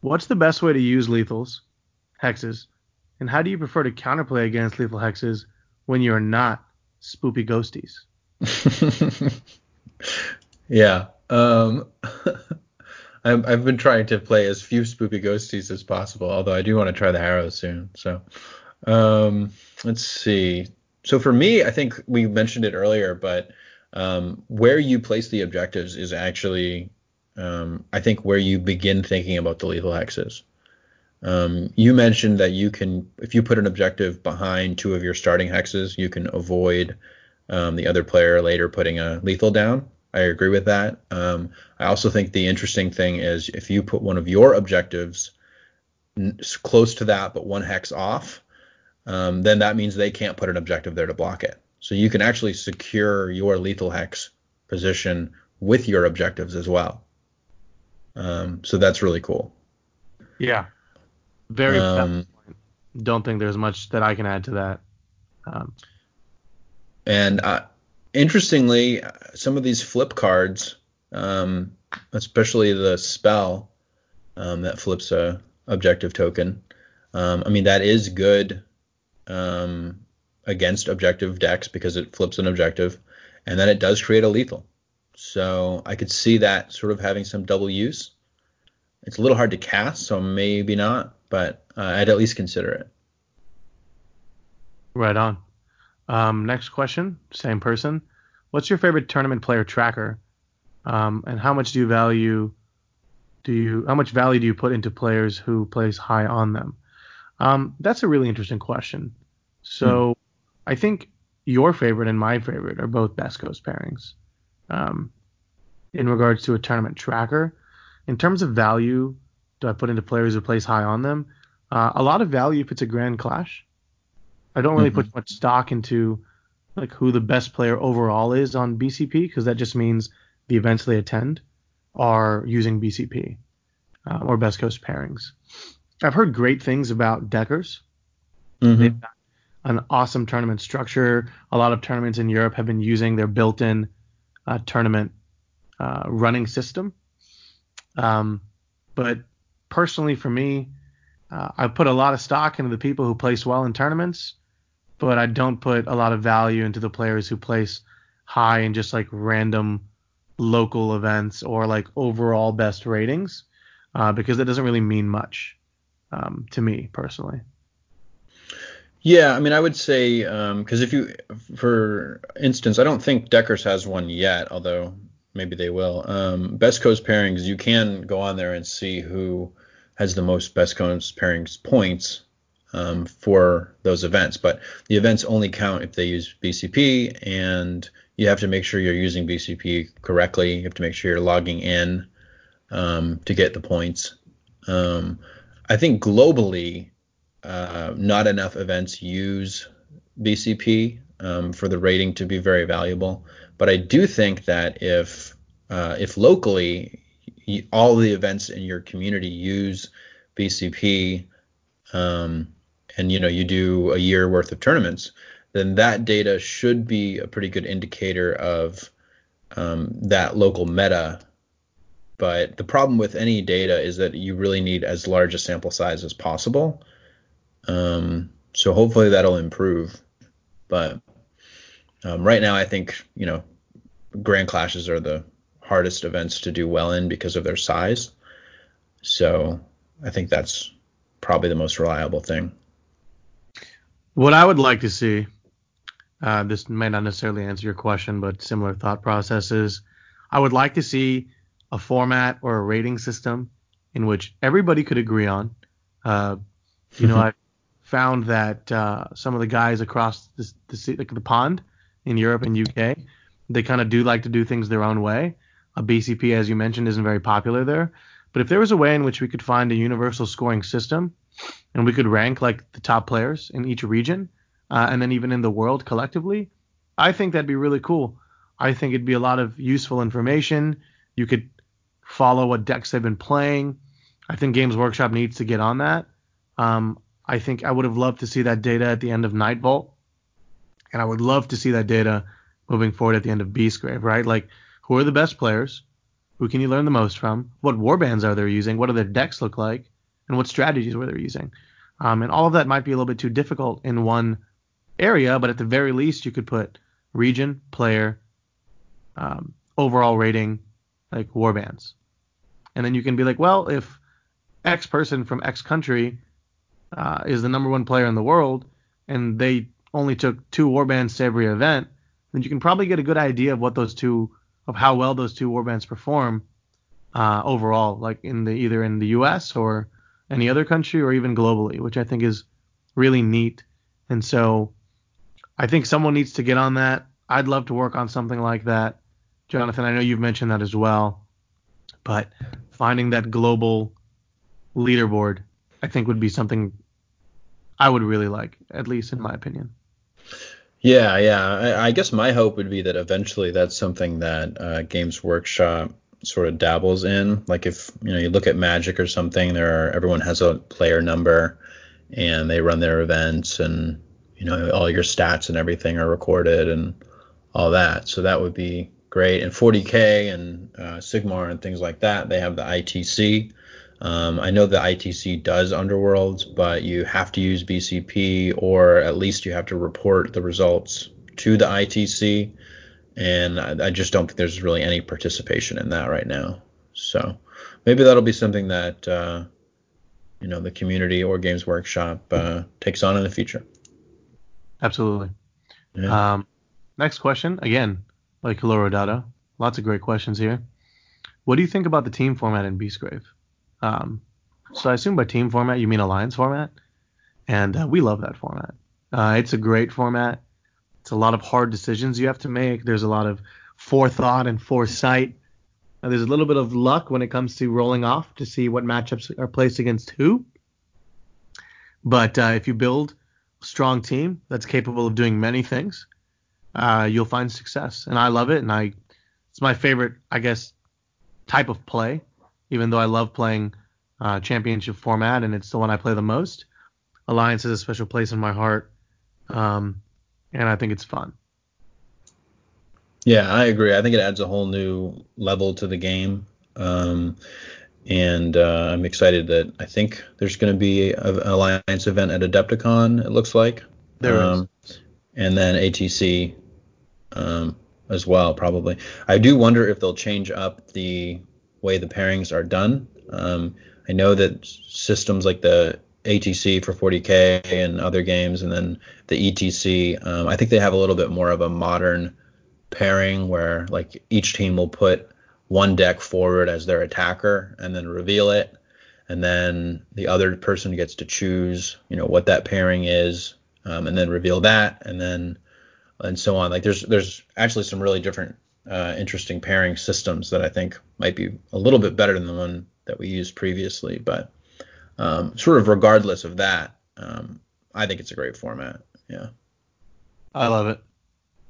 What's the best way to use lethals, hexes, and how do you prefer to counterplay against lethal hexes when you're not spoopy ghosties? [laughs] yeah. Um, [laughs] I've, I've been trying to play as few spoopy ghosties as possible, although I do want to try the Harrows soon. So um, let's see. So for me, I think we mentioned it earlier, but um, where you place the objectives is actually, um, I think, where you begin thinking about the lethal hexes. Um, you mentioned that you can, if you put an objective behind two of your starting hexes, you can avoid um, the other player later putting a lethal down. I agree with that. Um, I also think the interesting thing is if you put one of your objectives n- close to that, but one hex off, um, then that means they can't put an objective there to block it. So you can actually secure your lethal hex position with your objectives as well. Um, so that's really cool. Yeah. Very. Um, don't think there's much that I can add to that. And uh, interestingly, some of these flip cards, um, especially the spell um, that flips a objective token, um, I mean that is good um, against objective decks because it flips an objective, and then it does create a lethal. So I could see that sort of having some double use. It's a little hard to cast, so maybe not, but uh, I'd at least consider it. Right on. Um, next question, same person. What's your favorite tournament player tracker? Um, and how much do you value do you how much value do you put into players who place high on them? Um, that's a really interesting question. So hmm. I think your favorite and my favorite are both best coast pairings. Um, in regards to a tournament tracker, in terms of value, do I put into players who place high on them? Uh, a lot of value if it's a grand clash. I don't really mm-hmm. put much stock into like who the best player overall is on BCP because that just means the events they attend are using BCP uh, or best coast pairings. I've heard great things about Deckers. Mm-hmm. They've got an awesome tournament structure. A lot of tournaments in Europe have been using their built-in uh, tournament uh, running system. Um, but personally, for me, uh, I put a lot of stock into the people who place well in tournaments but I don't put a lot of value into the players who place high in just like random local events or like overall best ratings uh, because it doesn't really mean much um, to me personally. Yeah, I mean, I would say because um, if you, for instance, I don't think Deckers has one yet, although maybe they will. Um, best coast pairings, you can go on there and see who has the most best coast pairings points um, for those events. But the events only count if they use BCP, and you have to make sure you're using BCP correctly. You have to make sure you're logging in um, to get the points. Um, I think globally, uh, not enough events use BCP um, for the rating to be very valuable. But I do think that if uh, if locally all the events in your community use BCP, um, and you know you do a year worth of tournaments, then that data should be a pretty good indicator of um, that local meta. But the problem with any data is that you really need as large a sample size as possible. Um, so hopefully that'll improve. But um, right now, I think you know grand clashes are the hardest events to do well in because of their size. So I think that's probably the most reliable thing. What I would like to see, uh, this may not necessarily answer your question, but similar thought processes. I would like to see a format or a rating system in which everybody could agree on. Uh, you know, I found that uh, some of the guys across the, the, like the pond in Europe and UK, they kind of do like to do things their own way. A BCP, as you mentioned, isn't very popular there. But if there was a way in which we could find a universal scoring system and we could rank like the top players in each region uh, and then even in the world collectively, I think that'd be really cool. I think it'd be a lot of useful information. You could follow what decks they've been playing. I think Games Workshop needs to get on that. Um, I think I would have loved to see that data at the end of Nightvault, and I would love to see that data moving forward at the end of Beastgrave, right? Like, who are the best players? Who can you learn the most from? What warbands are they using? What do their decks look like? And what strategies were they using? Um, and all of that might be a little bit too difficult in one area, but at the very least, you could put region, player, um, overall rating, like warbands. And then you can be like, well, if X person from X country uh, is the number one player in the world, and they only took two warbands to every event, then you can probably get a good idea of what those two, of how well those two warbands perform uh, overall, like in the either in the U.S. or any other country or even globally, which I think is really neat. And so I think someone needs to get on that. I'd love to work on something like that. Jonathan, I know you've mentioned that as well, but finding that global leaderboard, I think would be something I would really like, at least in my opinion. Yeah, yeah. I, I guess my hope would be that eventually that's something that uh, Games Workshop sort of dabbles in. Like if you know you look at Magic or something, there are everyone has a player number, and they run their events, and you know all your stats and everything are recorded and all that. So that would be great. And 40k and uh, Sigmar and things like that, they have the ITC, um, I know the ITC does underworlds, but you have to use BCP or at least you have to report the results to the ITC. And I, I just don't think there's really any participation in that right now. So maybe that'll be something that uh, you know the community or Games Workshop uh, takes on in the future. Absolutely. Yeah. Um, next question again, like Hello Dado. Lots of great questions here. What do you think about the team format in Beastgrave? Um, so I assume by team format you mean alliance format, and uh, we love that format. Uh, it's a great format. A lot of hard decisions you have to make. There's a lot of forethought and foresight. There's a little bit of luck when it comes to rolling off to see what matchups are placed against who. But uh, if you build a strong team that's capable of doing many things, uh, you'll find success. And I love it. And I, it's my favorite, I guess, type of play even though I love playing uh, championship format and it's the one I play the most. Alliance has a special place in my heart, um, and I think it's fun. Yeah, I agree. I think it adds a whole new level to the game. Um, and uh, I'm excited that I think there's going to be an alliance event at Adepticon. It looks like there um, is. and then ATC um, as well, probably. I do wonder if they'll change up the way the pairings are done. Um, I know that systems like the ATC for 40k and other games, and then the ETC, um, I think they have a little bit more of a modern pairing where like each team will put one deck forward as their attacker and then reveal it, and then the other person gets to choose, you know, what that pairing is, um, and then reveal that, and then and so on. Like there's there's actually some really different uh, interesting pairing systems that I think might be a little bit better than the one that we used previously. But um, sort of regardless of that, um, I think it's a great format. Yeah. I love it.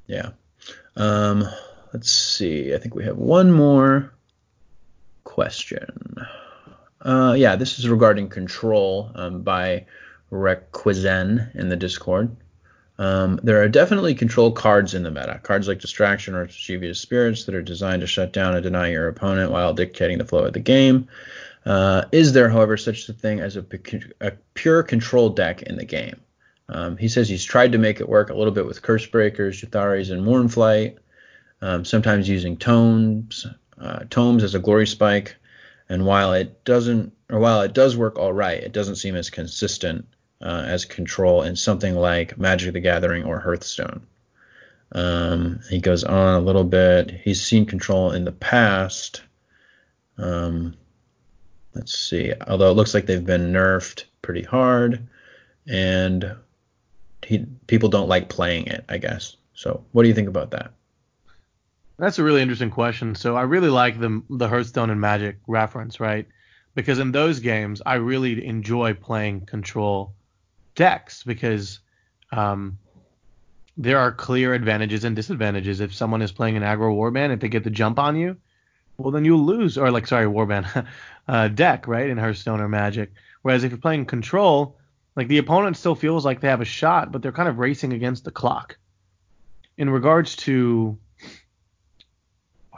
Yeah. Um, let's see. I think we have one more question. Uh, yeah, this is regarding control um, by Requizen in the Discord. Um, there are definitely control cards in the meta. Cards like Distraction or Mischievous Spirits that are designed to shut down and deny your opponent while dictating the flow of the game. Uh, is there, however, such a thing as a, a pure control deck in the game? Um, he says he's tried to make it work a little bit with Curse Breakers, Ylthari's, and Mournflight, um, sometimes using tomes, uh, tomes as a glory spike, And while it doesn't, or while it does work all right, it doesn't seem as consistent uh, as control in something like Magic the Gathering or Hearthstone. Um, he goes on a little bit. He's seen control in the past. Um, let's see. Although it looks like they've been nerfed pretty hard, and he, people don't like playing it, I guess. So, what do you think about that? That's a really interesting question. So, I really like the the Hearthstone and Magic reference, right? Because in those games, I really enjoy playing control decks because um, there are clear advantages and disadvantages. If someone is playing an aggro warband, if they get the jump on you, well then you'll lose. Or like sorry, warband [laughs] uh, deck, right? In Hearthstone or Magic. Whereas if you're playing control, like the opponent still feels like they have a shot, but they're kind of racing against the clock. In regards to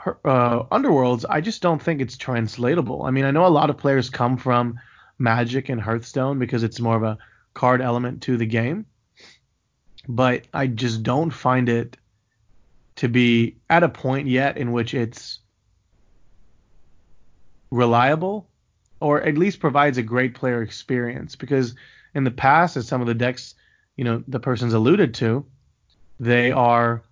uh, Underworlds, I just don't think it's translatable. I mean, I know a lot of players come from Magic and Hearthstone because it's more of a card element to the game but I just don't find it to be at a point yet in which it's reliable or at least provides a great player experience. Because in the past as some of the decks you know the person's alluded to they are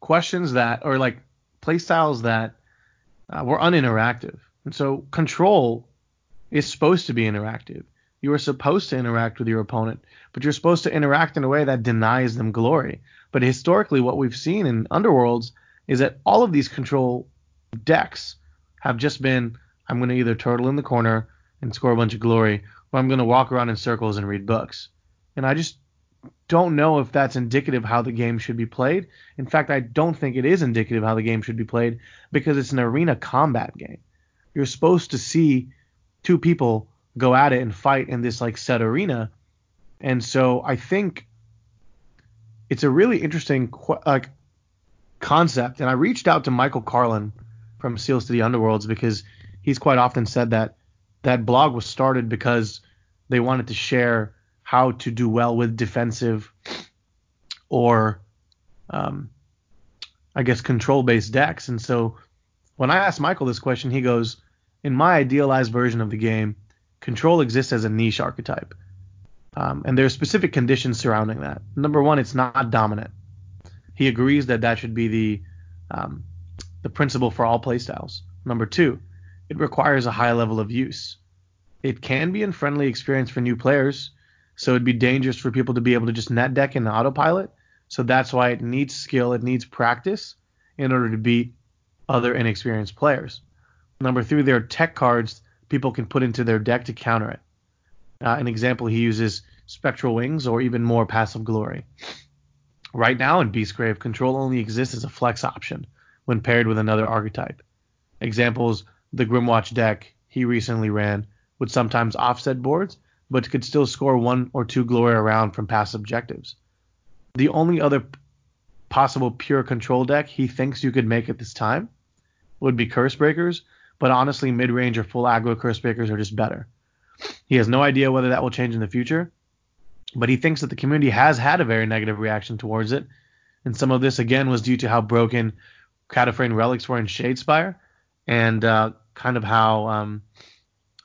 questions that or like play styles that uh, were uninteractive. And so control is supposed to be interactive. You are supposed to interact with your opponent, but you're supposed to interact in a way that denies them glory. But historically, what we've seen in Underworlds is that all of these control decks have just been I'm going to either turtle in the corner and score a bunch of glory, or I'm going to walk around in circles and read books. And I just don't know if that's indicative how the game should be played. In fact, I don't think it is indicative how the game should be played because it's an arena combat game. You're supposed to see two people go at it and fight in this like set arena. And so I think it's a really interesting like concept. And I reached out to Michael Carlin from Steel City Underworlds because he's quite often said that that blog was started because they wanted to share how to do well with defensive or um, I guess control based decks. And so when I asked Michael this question, he goes, in my idealized version of the game, control exists as a niche archetype. Um, and there are specific conditions surrounding that. Number one, it's not dominant. He agrees that that should be the um, the principle for all playstyles. Number two, it requires a high level of use. It can be a friendly experience for new players, so it'd be dangerous for people to be able to just net deck in autopilot. So that's why it needs skill, it needs practice in order to beat other inexperienced players. Number three, there are tech cards people can put into their deck to counter it. Uh, an example, he uses Spectral Wings or even more Passive Glory. Right now in Beastgrave, control only exists as a flex option when paired with another archetype. Examples, the Grymwatch deck he recently ran would sometimes offset boards, but could still score one or two glory around from past objectives. The only other possible pure control deck he thinks you could make at this time would be Cursebreakers, but honestly, mid range or full aggro Cursebreakers are just better. He has no idea whether that will change in the future, but he thinks that the community has had a very negative reaction towards it, and some of this again was due to how broken Katophrane relics were in Shadespire, and uh, kind of how um,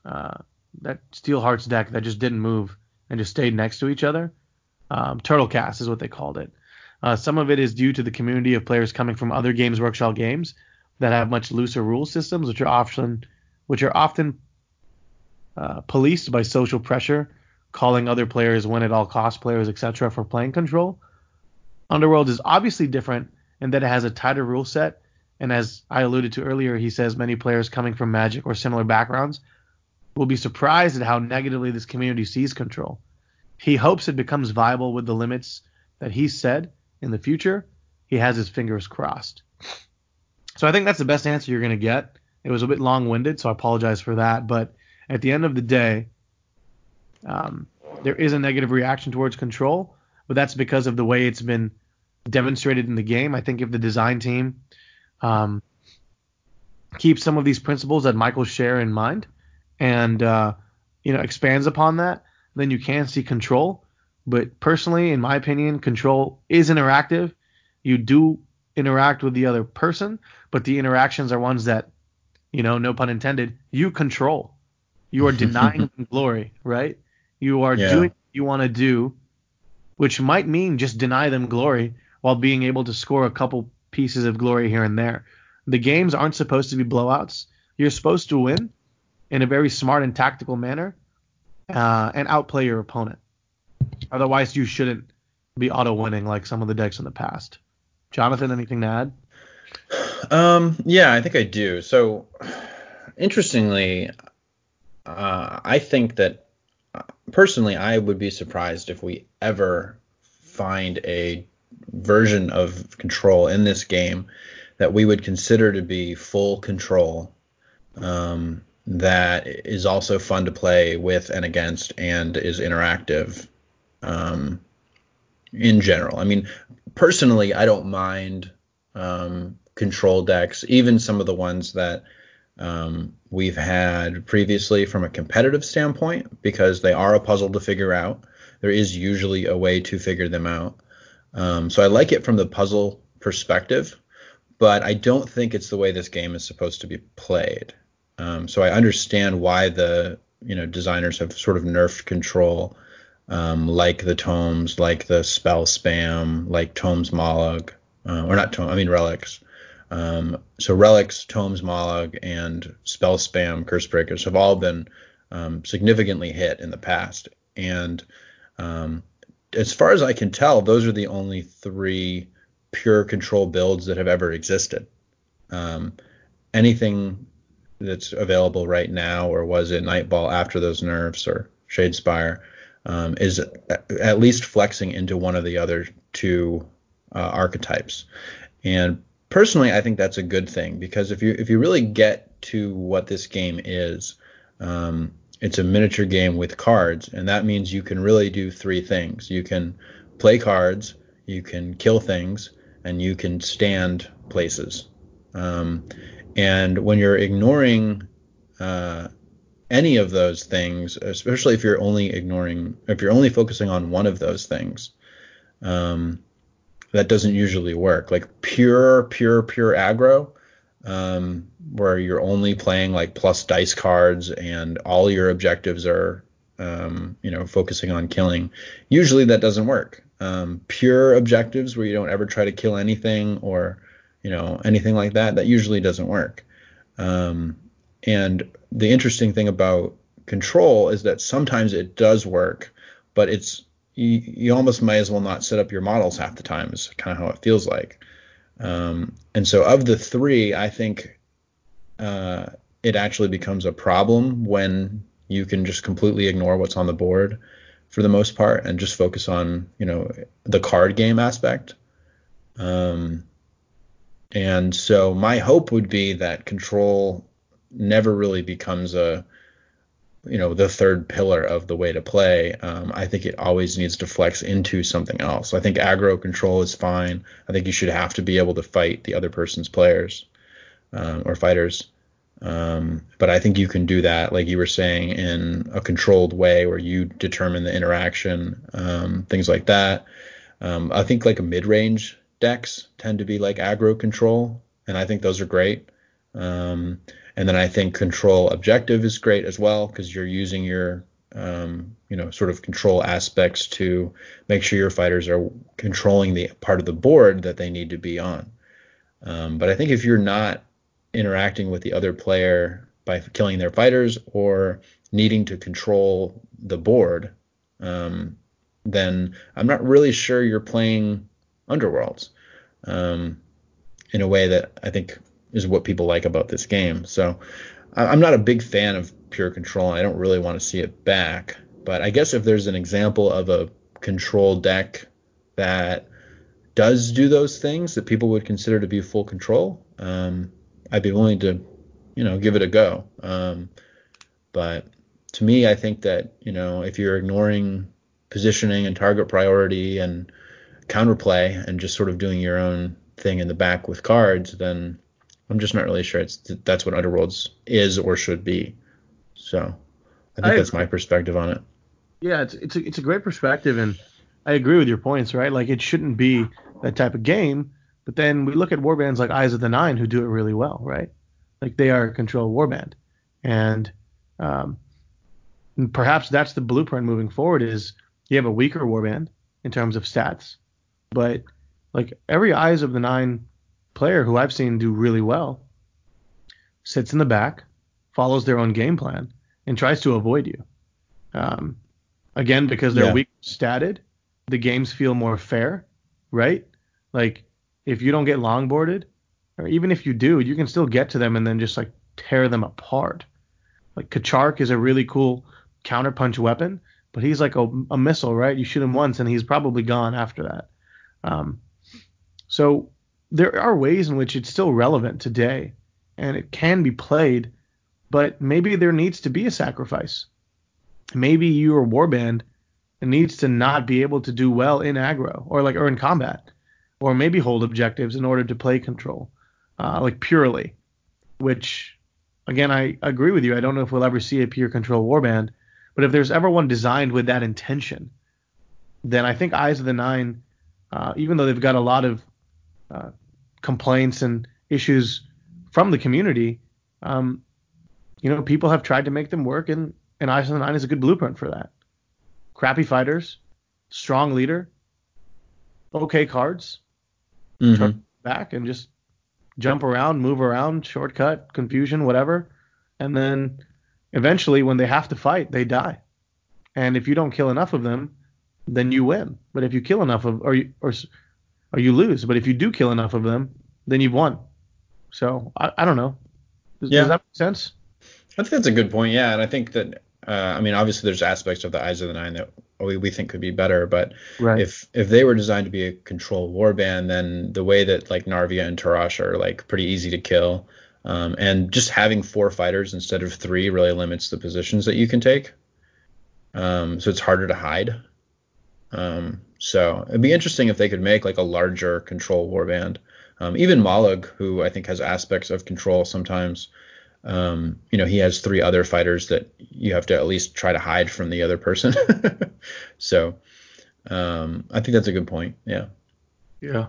uh, that Steelheart's deck that just didn't move and just stayed next to each other. Um, Turtle Cast is what they called it. Uh, some of it is due to the community of players coming from other Games Workshop games that have much looser rule systems, which are often which are often uh, policed by social pressure, calling other players win at all cost players, etc., for playing control. Underworld is obviously different in that it has a tighter rule set, and as I alluded to earlier, he says many players coming from Magic or similar backgrounds will be surprised at how negatively this community sees control. He hopes it becomes viable with the limits that he said in the future. He has his fingers crossed. So I think that's the best answer you're going to get. It was a bit long-winded, so I apologize for that. But at the end of the day, um, there is a negative reaction towards control, but that's because of the way it's been demonstrated in the game. I think if the design team um, keeps some of these principles that Michael share in mind and uh, you know expands upon that, then you can see control. But personally, in my opinion, control is interactive. You do interact with the other person, but the interactions are ones that you know, no pun intended, you control. You are [laughs] denying them glory, right? You are Yeah. doing what you want to do, which might mean just deny them glory while being able to score a couple pieces of glory here and there. The games aren't supposed to be blowouts. You're supposed to win in a very smart and tactical manner uh, and outplay your opponent. Otherwise, you shouldn't be auto winning like some of the decks in the past. Jonathan, anything to add? Um, yeah, I think I do. So, interestingly, uh, I think that uh, personally, I would be surprised if we ever find a version of control in this game that we would consider to be full control. Um, that is also fun to play with and against and is interactive um, in general. I mean, personally, I don't mind um, control decks, even some of the ones that um, we've had previously from a competitive standpoint, because they are a puzzle to figure out. There is usually a way to figure them out. Um, so I like it from the puzzle perspective, but I don't think it's the way this game is supposed to be played. Um, so I understand why the you know designers have sort of nerfed control, um, like the tomes, like the spell spam, like tomes Mollog, uh, or not tome, I mean relics. Um, so relics, tomes Mollog, and spell spam, Cursebreakers have all been um, significantly hit in the past, and um, as far as I can tell, those are the only three pure control builds that have ever existed. Um, anything that's available right now or was in Nightvault after those nerfs or Shadespire um, is at, at least flexing into one of the other two uh, archetypes. And personally, I think that's a good thing because if you if you really get to what this game is, um, it's a miniature game with cards, and that means you can really do three things. You can play cards, you can kill things, and you can stand places. Um, and when you're ignoring uh, any of those things, especially if you're only ignoring, if you're only focusing on one of those things, um, that doesn't usually work. Like pure, pure, pure aggro, um, where you're only playing like plus dice cards and all your objectives are, um, you know, focusing on killing. Usually that doesn't work. Um, pure objectives where you don't ever try to kill anything or, you know, anything like that, that usually doesn't work. Um, and the interesting thing about control is that sometimes it does work, but it's you, you almost might as well not set up your models half the time. Is kind of how it feels like. Um, and so of the three, I think uh, it actually becomes a problem when you can just completely ignore what's on the board for the most part and just focus on you know the card game aspect. Um, and so my hope would be that control never really becomes a you know the third pillar of the way to play. Um, I think it always needs to flex into something else. I think aggro control is fine. I think you should have to be able to fight the other person's players um, or fighters. Um, but I think you can do that, like you were saying, in a controlled way where you determine the interaction, um, things like that. Um, I think like a mid-range decks tend to be like aggro control, and I think those are great. Um, and then I think control objective is great as well because you're using your um, you know sort of control aspects to make sure your fighters are controlling the part of the board that they need to be on. Um, but I think if you're not interacting with the other player by killing their fighters or needing to control the board, um, then I'm not really sure you're playing Underworlds um, in a way that I think is what people like about this game. So I'm not a big fan of pure control. I don't really want to see it back. But I guess if there's an example of a control deck that does do those things that people would consider to be full control, um, I'd be willing to, you know, give it a go. Um, but to me, I think that you know if you're ignoring positioning and target priority and counterplay and just sort of doing your own thing in the back with cards, then I'm just not really sure it's that's what Underworlds is or should be. So I think I that's agree. my perspective on it. Yeah, it's it's a, it's a great perspective, and I agree with your points, right? Like it shouldn't be that type of game, but then we look at warbands like Eyes of the Nine who do it really well, right? Like they are a control warband, and um, perhaps that's the blueprint moving forward. Is you have a weaker warband in terms of stats, but like every eyes of the nine player who I've seen do really well sits in the back, follows their own game plan, and tries to avoid you. Um, again, because they're Yeah. weak statted, the games feel more fair, right? Like if you don't get longboarded, or even if you do, you can still get to them and then just like tear them apart. Like K'charik is a really cool counterpunch weapon, but he's like a, a missile, right? You shoot him once and he's probably gone after that. Um, so there are ways in which it's still relevant today and it can be played, but maybe there needs to be a sacrifice. Maybe your warband needs to not be able to do well in aggro or like or in combat, or maybe hold objectives in order to play control, uh, like purely. Which, again, I agree with you. I don't know if we'll ever see a pure control warband, but if there's ever one designed with that intention, then I think Eyes of the Nine, uh, even though they've got a lot of uh, complaints and issues from the community, um, you know, people have tried to make them work, and, and Eyes of the Nine is a good blueprint for that. Crappy fighters, strong leader, okay cards, Mhm. turn back and just jump around, move around, shortcut, confusion, whatever. And then eventually, when they have to fight, they die. And if you don't kill enough of them, then you win. But if you kill enough of, or you, or, or you lose. But if you do kill enough of them, then you've won. So I, I don't know. Does, Yeah. does that make sense? I think that's a good point. Yeah, and I think that uh, I mean obviously there's aspects of the Eyes of the Nine that we, we think could be better, but Right. if if they were designed to be a control warband, then the way that like Narvia and Turosh are like pretty easy to kill, um, and just having four fighters instead of three really limits the positions that you can take. Um, so it's harder to hide. Um, so it'd be interesting if they could make like a larger control warband. Um, even Mollog, who I think has aspects of control sometimes, um, you know, he has three other fighters that you have to at least try to hide from the other person. [laughs] so um, I think that's a good point. Yeah. yeah.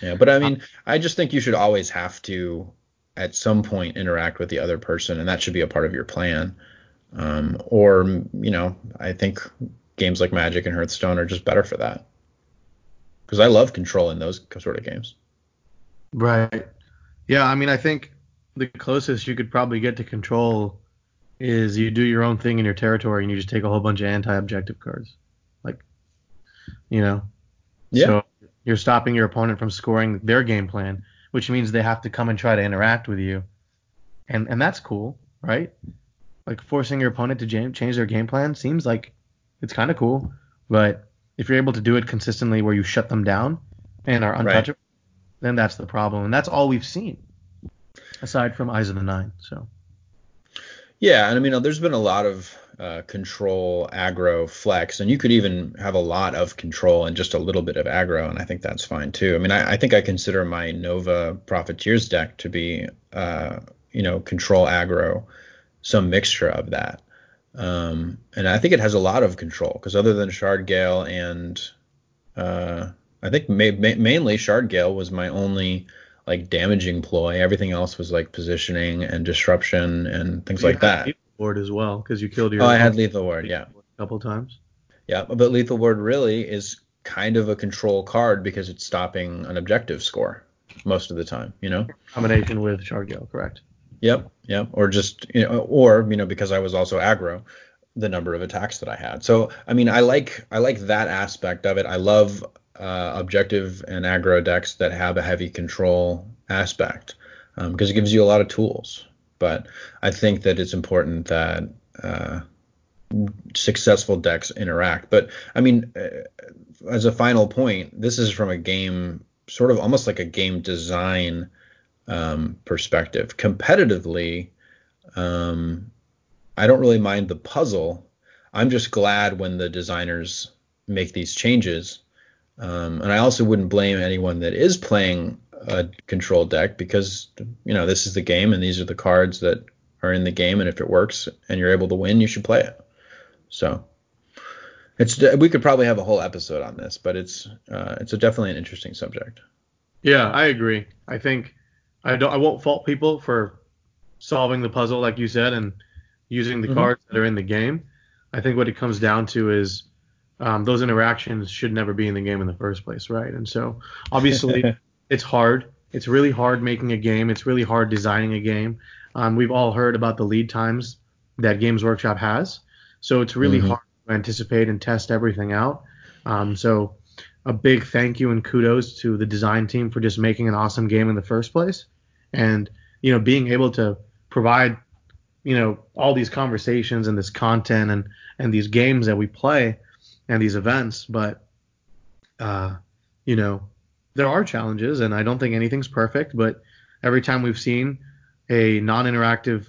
Yeah. But I mean, I just think you should always have to, at some point, interact with the other person, and that should be a part of your plan. Um, or, you know, I think games like Magic and Hearthstone are just better for that. Because I love control in those sort of games. Right. Yeah, I mean, I think the closest you could probably get to control is you do your own thing in your territory and you just take a whole bunch of anti-objective cards. Like, you know. Yeah. So you're stopping your opponent from scoring their game plan, which means they have to come and try to interact with you. And and that's cool, right? Like forcing your opponent to jam- change their game plan seems like it's kind of cool, but if you're able to do it consistently where you shut them down and are Right. untouchable, then that's the problem, and that's all we've seen, aside from Eyes of the Nine. So Yeah, and I mean, there's been a lot of uh, control aggro flex, and you could even have a lot of control and just a little bit of aggro, and I think that's fine too. I mean, I, I think I consider my Nova Profiteers deck to be, uh, you know, control aggro, some mixture of that. Um, and I think it has a lot of control because other than Shardgale and uh, I think ma- ma- mainly Shardgale was my only like damaging ploy. Everything else was like positioning and disruption and things like that. Lethal Ward as well because you killed your. Oh, I had Lethal Ward, yeah. a couple times. Yeah, but Lethal Ward really is kind of a control card because it's stopping an objective score most of the time, you know? Combination with Shardgale, correct? Yep, yep. Or just, you know, or, you know, because I was also aggro, the number of attacks that I had. So, I mean, I like I like that aspect of it. I love uh, objective and aggro decks that have a heavy control aspect because it gives you a lot of tools. But I think that it's important that uh, successful decks interact. But I mean, uh, as a final point, this is from a game, sort of almost like a game design um, perspective. Competitively, um, I don't really mind the puzzle. I'm just glad when the designers make these changes. Um, and I also wouldn't blame anyone that is playing a control deck because you know this is the game and these are the cards that are in the game and if it works and you're able to win, you should play it. So it's we could probably have a whole episode on this, but it's uh, it's a definitely an interesting subject. Yeah, I agree. I think I don't. I won't fault people for solving the puzzle, like you said, and using the Mhm. cards that are in the game. I think what it comes down to is um, those interactions should never be in the game in the first place, right? And so obviously [laughs] it's hard. It's really hard making a game. It's really hard designing a game. Um, we've all heard about the lead times that Games Workshop has, so it's really Mhm. hard to anticipate and test everything out. Um, so a big thank you and kudos to the design team for just making an awesome game in the first place, and you know being able to provide you know all these conversations and this content and and these games that we play and these events but uh you know there are challenges and i don't think anything's perfect but every time we've seen a non-interactive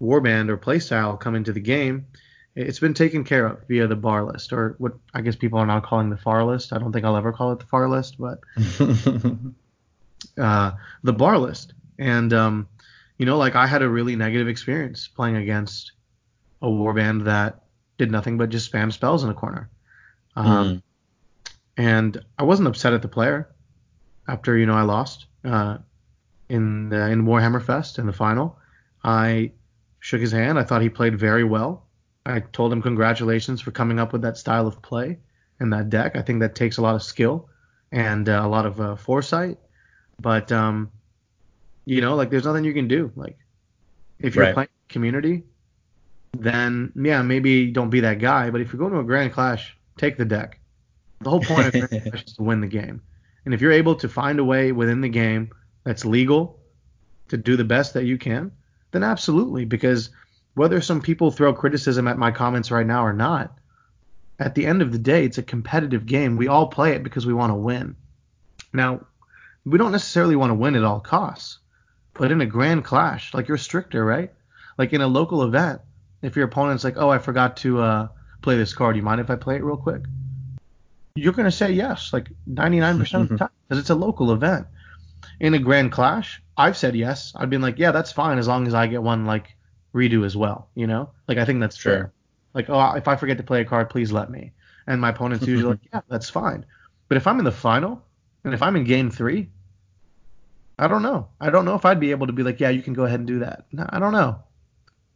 warband or playstyle come into the game it's been taken care of via the bar list or what i guess people are now calling the far list i don't think i'll ever call it the far list but [laughs] uh, the bar list. And um, you know, like I had a really negative experience playing against a warband that did nothing but just spam spells in a corner. Um, And I wasn't upset at the player after you know I lost uh, in the, in Warhammer Fest in the final. I shook his hand. I thought he played very well. I told him congratulations for coming up with that style of play and that deck. I think that takes a lot of skill and uh, a lot of uh, foresight. But um, you know, like there's nothing you can do. Like if you're Right. playing community, then yeah, maybe don't be that guy. But if you're going to a grand clash, take the deck. The whole point of grand [laughs] clash is to win the game. And if you're able to find a way within the game that's legal to do the best that you can, then absolutely. Because whether some people throw criticism at my comments right now or not, at the end of the day, it's a competitive game. We all play it because we want to win. Now, we don't necessarily want to win at all costs, but in a grand clash, like you're stricter, right? Like in a local event, if your opponent's like, "Oh, I forgot to uh, play this card. Do you mind if I play it real quick?" You're gonna say yes, like 99% of the time, because it's a local event. In a grand clash, I've said yes. I've been like, "Yeah, that's fine, as long as I get one like redo as well." You know, like I think that's Sure. fair. Like, oh, if I forget to play a card, please let me. And my opponent's usually like, "Yeah, that's fine." But if I'm in the final, and if I'm in game three, I don't know. I don't know if I'd be able to be like, yeah, you can go ahead and do that. No, I don't know.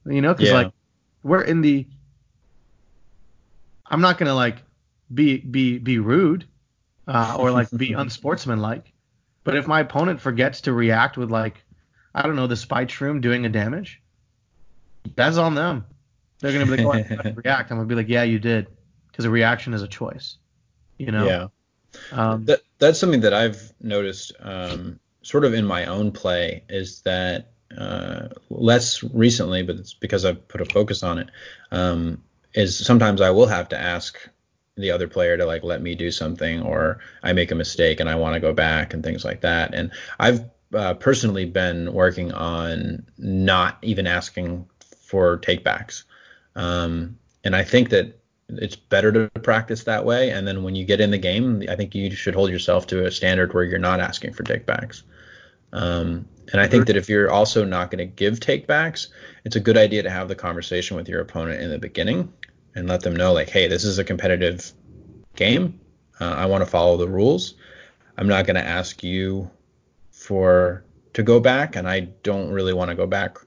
You know, because Yeah. like we're in the. I'm not gonna like be be be rude, uh, or like be [laughs] unsportsmanlike. But if my opponent forgets to react with like, I don't know, the spite shroom doing a damage, that's on them. They're gonna be like, oh, I [laughs] react. I'm gonna be like, yeah, you did, because a reaction is a choice. You know. Yeah. Um, That that's something that I've noticed, um, sort of in my own play, is that uh, less recently, but it's because I've put a focus on it. Um, is sometimes I will have to ask the other player to like let me do something, or I make a mistake and I want to go back and things like that. And I've uh, personally been working on not even asking for takebacks. Um, and I think that it's better to practice that way. And then when you get in the game, I think you should hold yourself to a standard where you're not asking for takebacks. Um, and I think that if you're also not going to give takebacks, it's a good idea to have the conversation with your opponent in the beginning and let them know, like, hey, this is a competitive game. Uh, I want to follow the rules. I'm not going to ask you for to go back, and I don't really want to go back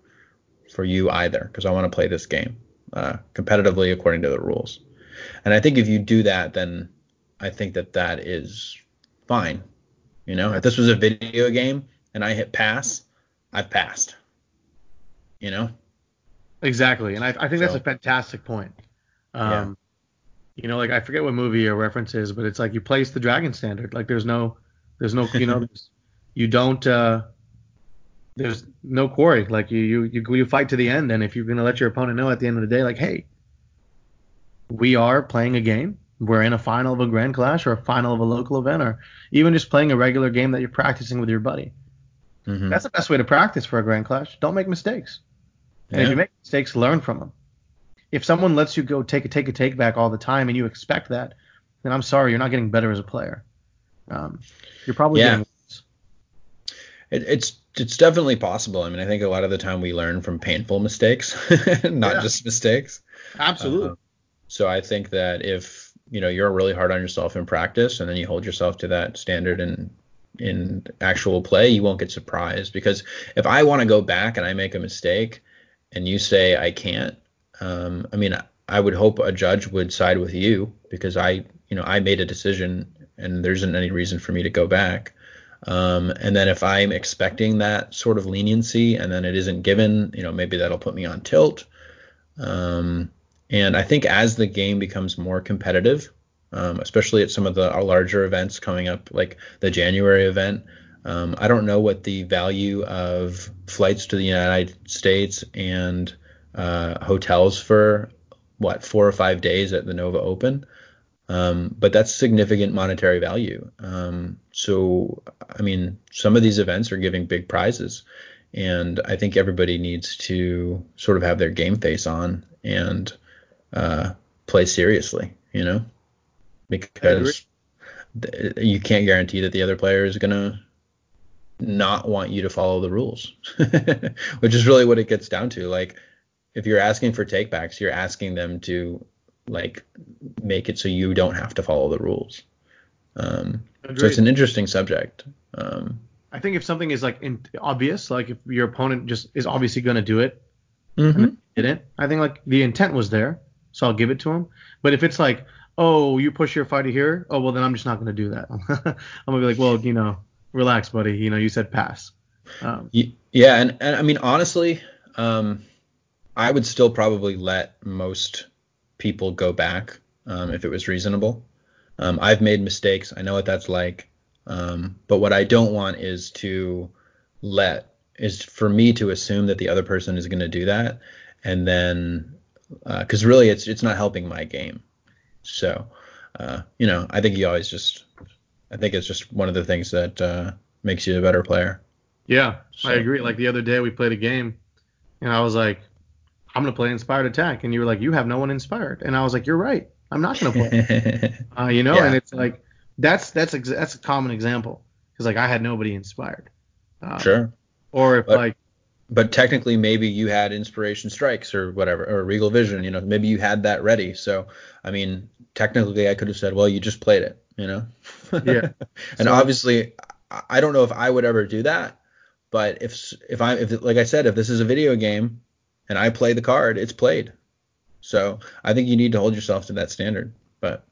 for you either because I want to play this game uh, competitively according to the rules. And I think if you do that, then I think that that is fine. You know, if this was a video game and I hit pass, I've passed. You know? Exactly, and I, I think that's a fantastic point. Um, You know, like I forget what movie your reference is, but it's like you place the dragon standard. Like there's no, there's no, you know, [laughs] you don't, uh, there's no quarry. Like you, you, you, you fight to the end, and if you're gonna let your opponent know at the end of the day, like, hey, we are playing a game. We're in a final of a grand clash or a final of a local event, or even just playing a regular game that you're practicing with your buddy. Mhm. That's the best way to practice for a grand clash. Don't make mistakes. And if you make mistakes, learn from them. If someone lets you go take a take a take back all the time and you expect that, then I'm sorry, you're not getting better as a player. Um, you're probably Yeah. getting. It, it's it's definitely possible. I mean, I think a lot of the time we learn from painful mistakes, [laughs] not Yeah. just mistakes. absolutely. Uh, so I think that if you know you're really hard on yourself in practice, and then you hold yourself to that standard in in actual play, you won't get surprised because if I want to go back and I make a mistake and you say I can't, um, I mean, I would hope a judge would side with you because I, you know, I made a decision and there isn't any reason for me to go back. Um, and then if I'm expecting that sort of leniency and then it isn't given, you know, maybe that'll put me on tilt. Um, and I think as the game becomes more competitive, um, especially at some of the larger events coming up, like the January event, um, I don't know what the value of flights to the United States and uh, hotels for what four or five days at the Nova Open. Um, but that's significant monetary value. Um, so, I mean, some of these events are giving big prizes, and I think everybody needs to sort of have their game face on and uh, play seriously, you know, because th- you can't guarantee that the other player is gonna not want you to follow the rules, [laughs] which is really what it gets down to. Like, if you're asking for takebacks, you're asking them to like make it so you don't have to follow the rules. Um, so it's an interesting subject. Um, I think if something is like in, obvious, like if your opponent just is obviously going to do it, mm-hmm. didn't, I think like the intent was there, so I'll give it to him. But if it's like, oh, you push your fighter here, oh well, then I'm just not going to do that. [laughs] I'm gonna be like, well, you know, relax, buddy. You know, you said pass. Um, yeah, and, and I mean honestly, um, I would still probably let most people go back um, if it was reasonable. Um, I've made mistakes. I know what that's like. Um, but what I don't want is to let is for me to assume that the other person is going to do that, and then because uh, really it's it's not helping my game. So uh, you know, I think you always just I think it's just one of the things that uh, makes you a better player. Yeah, so. I agree. Like the other day we played a game, and I was like, I'm gonna play inspired attack, and you were like, you have no one inspired, and I was like, you're right, I'm not gonna play. [laughs] uh, you know, yeah. and it's like that's that's ex- that's a common example because like I had nobody inspired. Um, sure. Or if but, like. But technically, maybe you had inspiration strikes or whatever, or regal vision. You know, maybe you had that ready. So, I mean, technically, I could have said, well, you just played it. You know. yeah. [laughs] and so, obviously, I don't know if I would ever do that. But if if I if like I said, if this is a video game and I play the card, it's played. So I think you need to hold yourself to that standard. But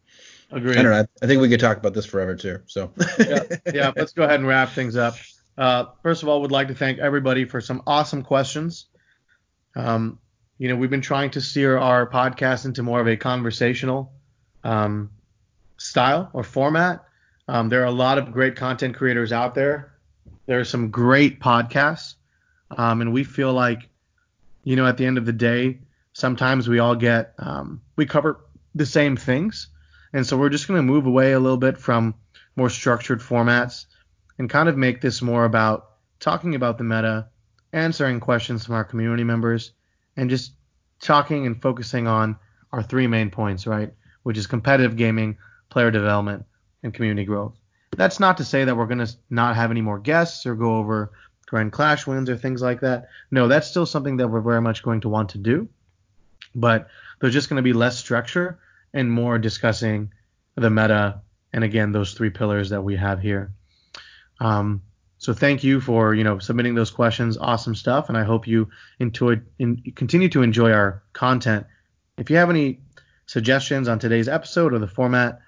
Agreed. I don't know. I think we could talk about this forever too. So yeah, yeah. [laughs] Let's go ahead and wrap things up. Uh, first of all, would like to thank everybody for some awesome questions. Um, you know, we've been trying to steer our podcast into more of a conversational um, style or format. Um, there are a lot of great content creators out there. There are some great podcasts, um, and we feel like you know, at the end of the day, sometimes we all get um, we cover the same things, and so we're just going to move away a little bit from more structured formats and kind of make this more about talking about the meta, answering questions from our community members, and just talking and focusing on our three main points, right? Which is competitive gaming, player development, and community growth. That's not to say that we're going to not have any more guests or go over Grand Clash wins or things like that. No, that's still something that we're very much going to want to do. But there's just going to be less structure and more discussing the meta and again those three pillars that we have here. Um, so thank you for you know submitting those questions. Awesome stuff, and I hope you enjoy in, continue to enjoy our content. If you have any suggestions on today's episode or the format,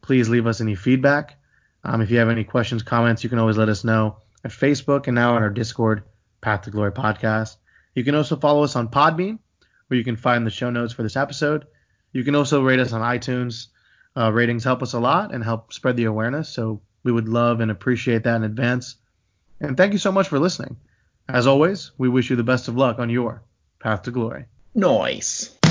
please leave us any feedback. Um, if you have any questions, comments, you can always let us know at Facebook and now on our Discord, Path to Glory podcast. You can also follow us on Podbean, where you can find the show notes for this episode. You can also rate us on iTunes. Uh, ratings help us a lot and help spread the awareness, so we would love and appreciate that in advance. And thank you so much for listening. As always, we wish you the best of luck on your path to glory. Nice.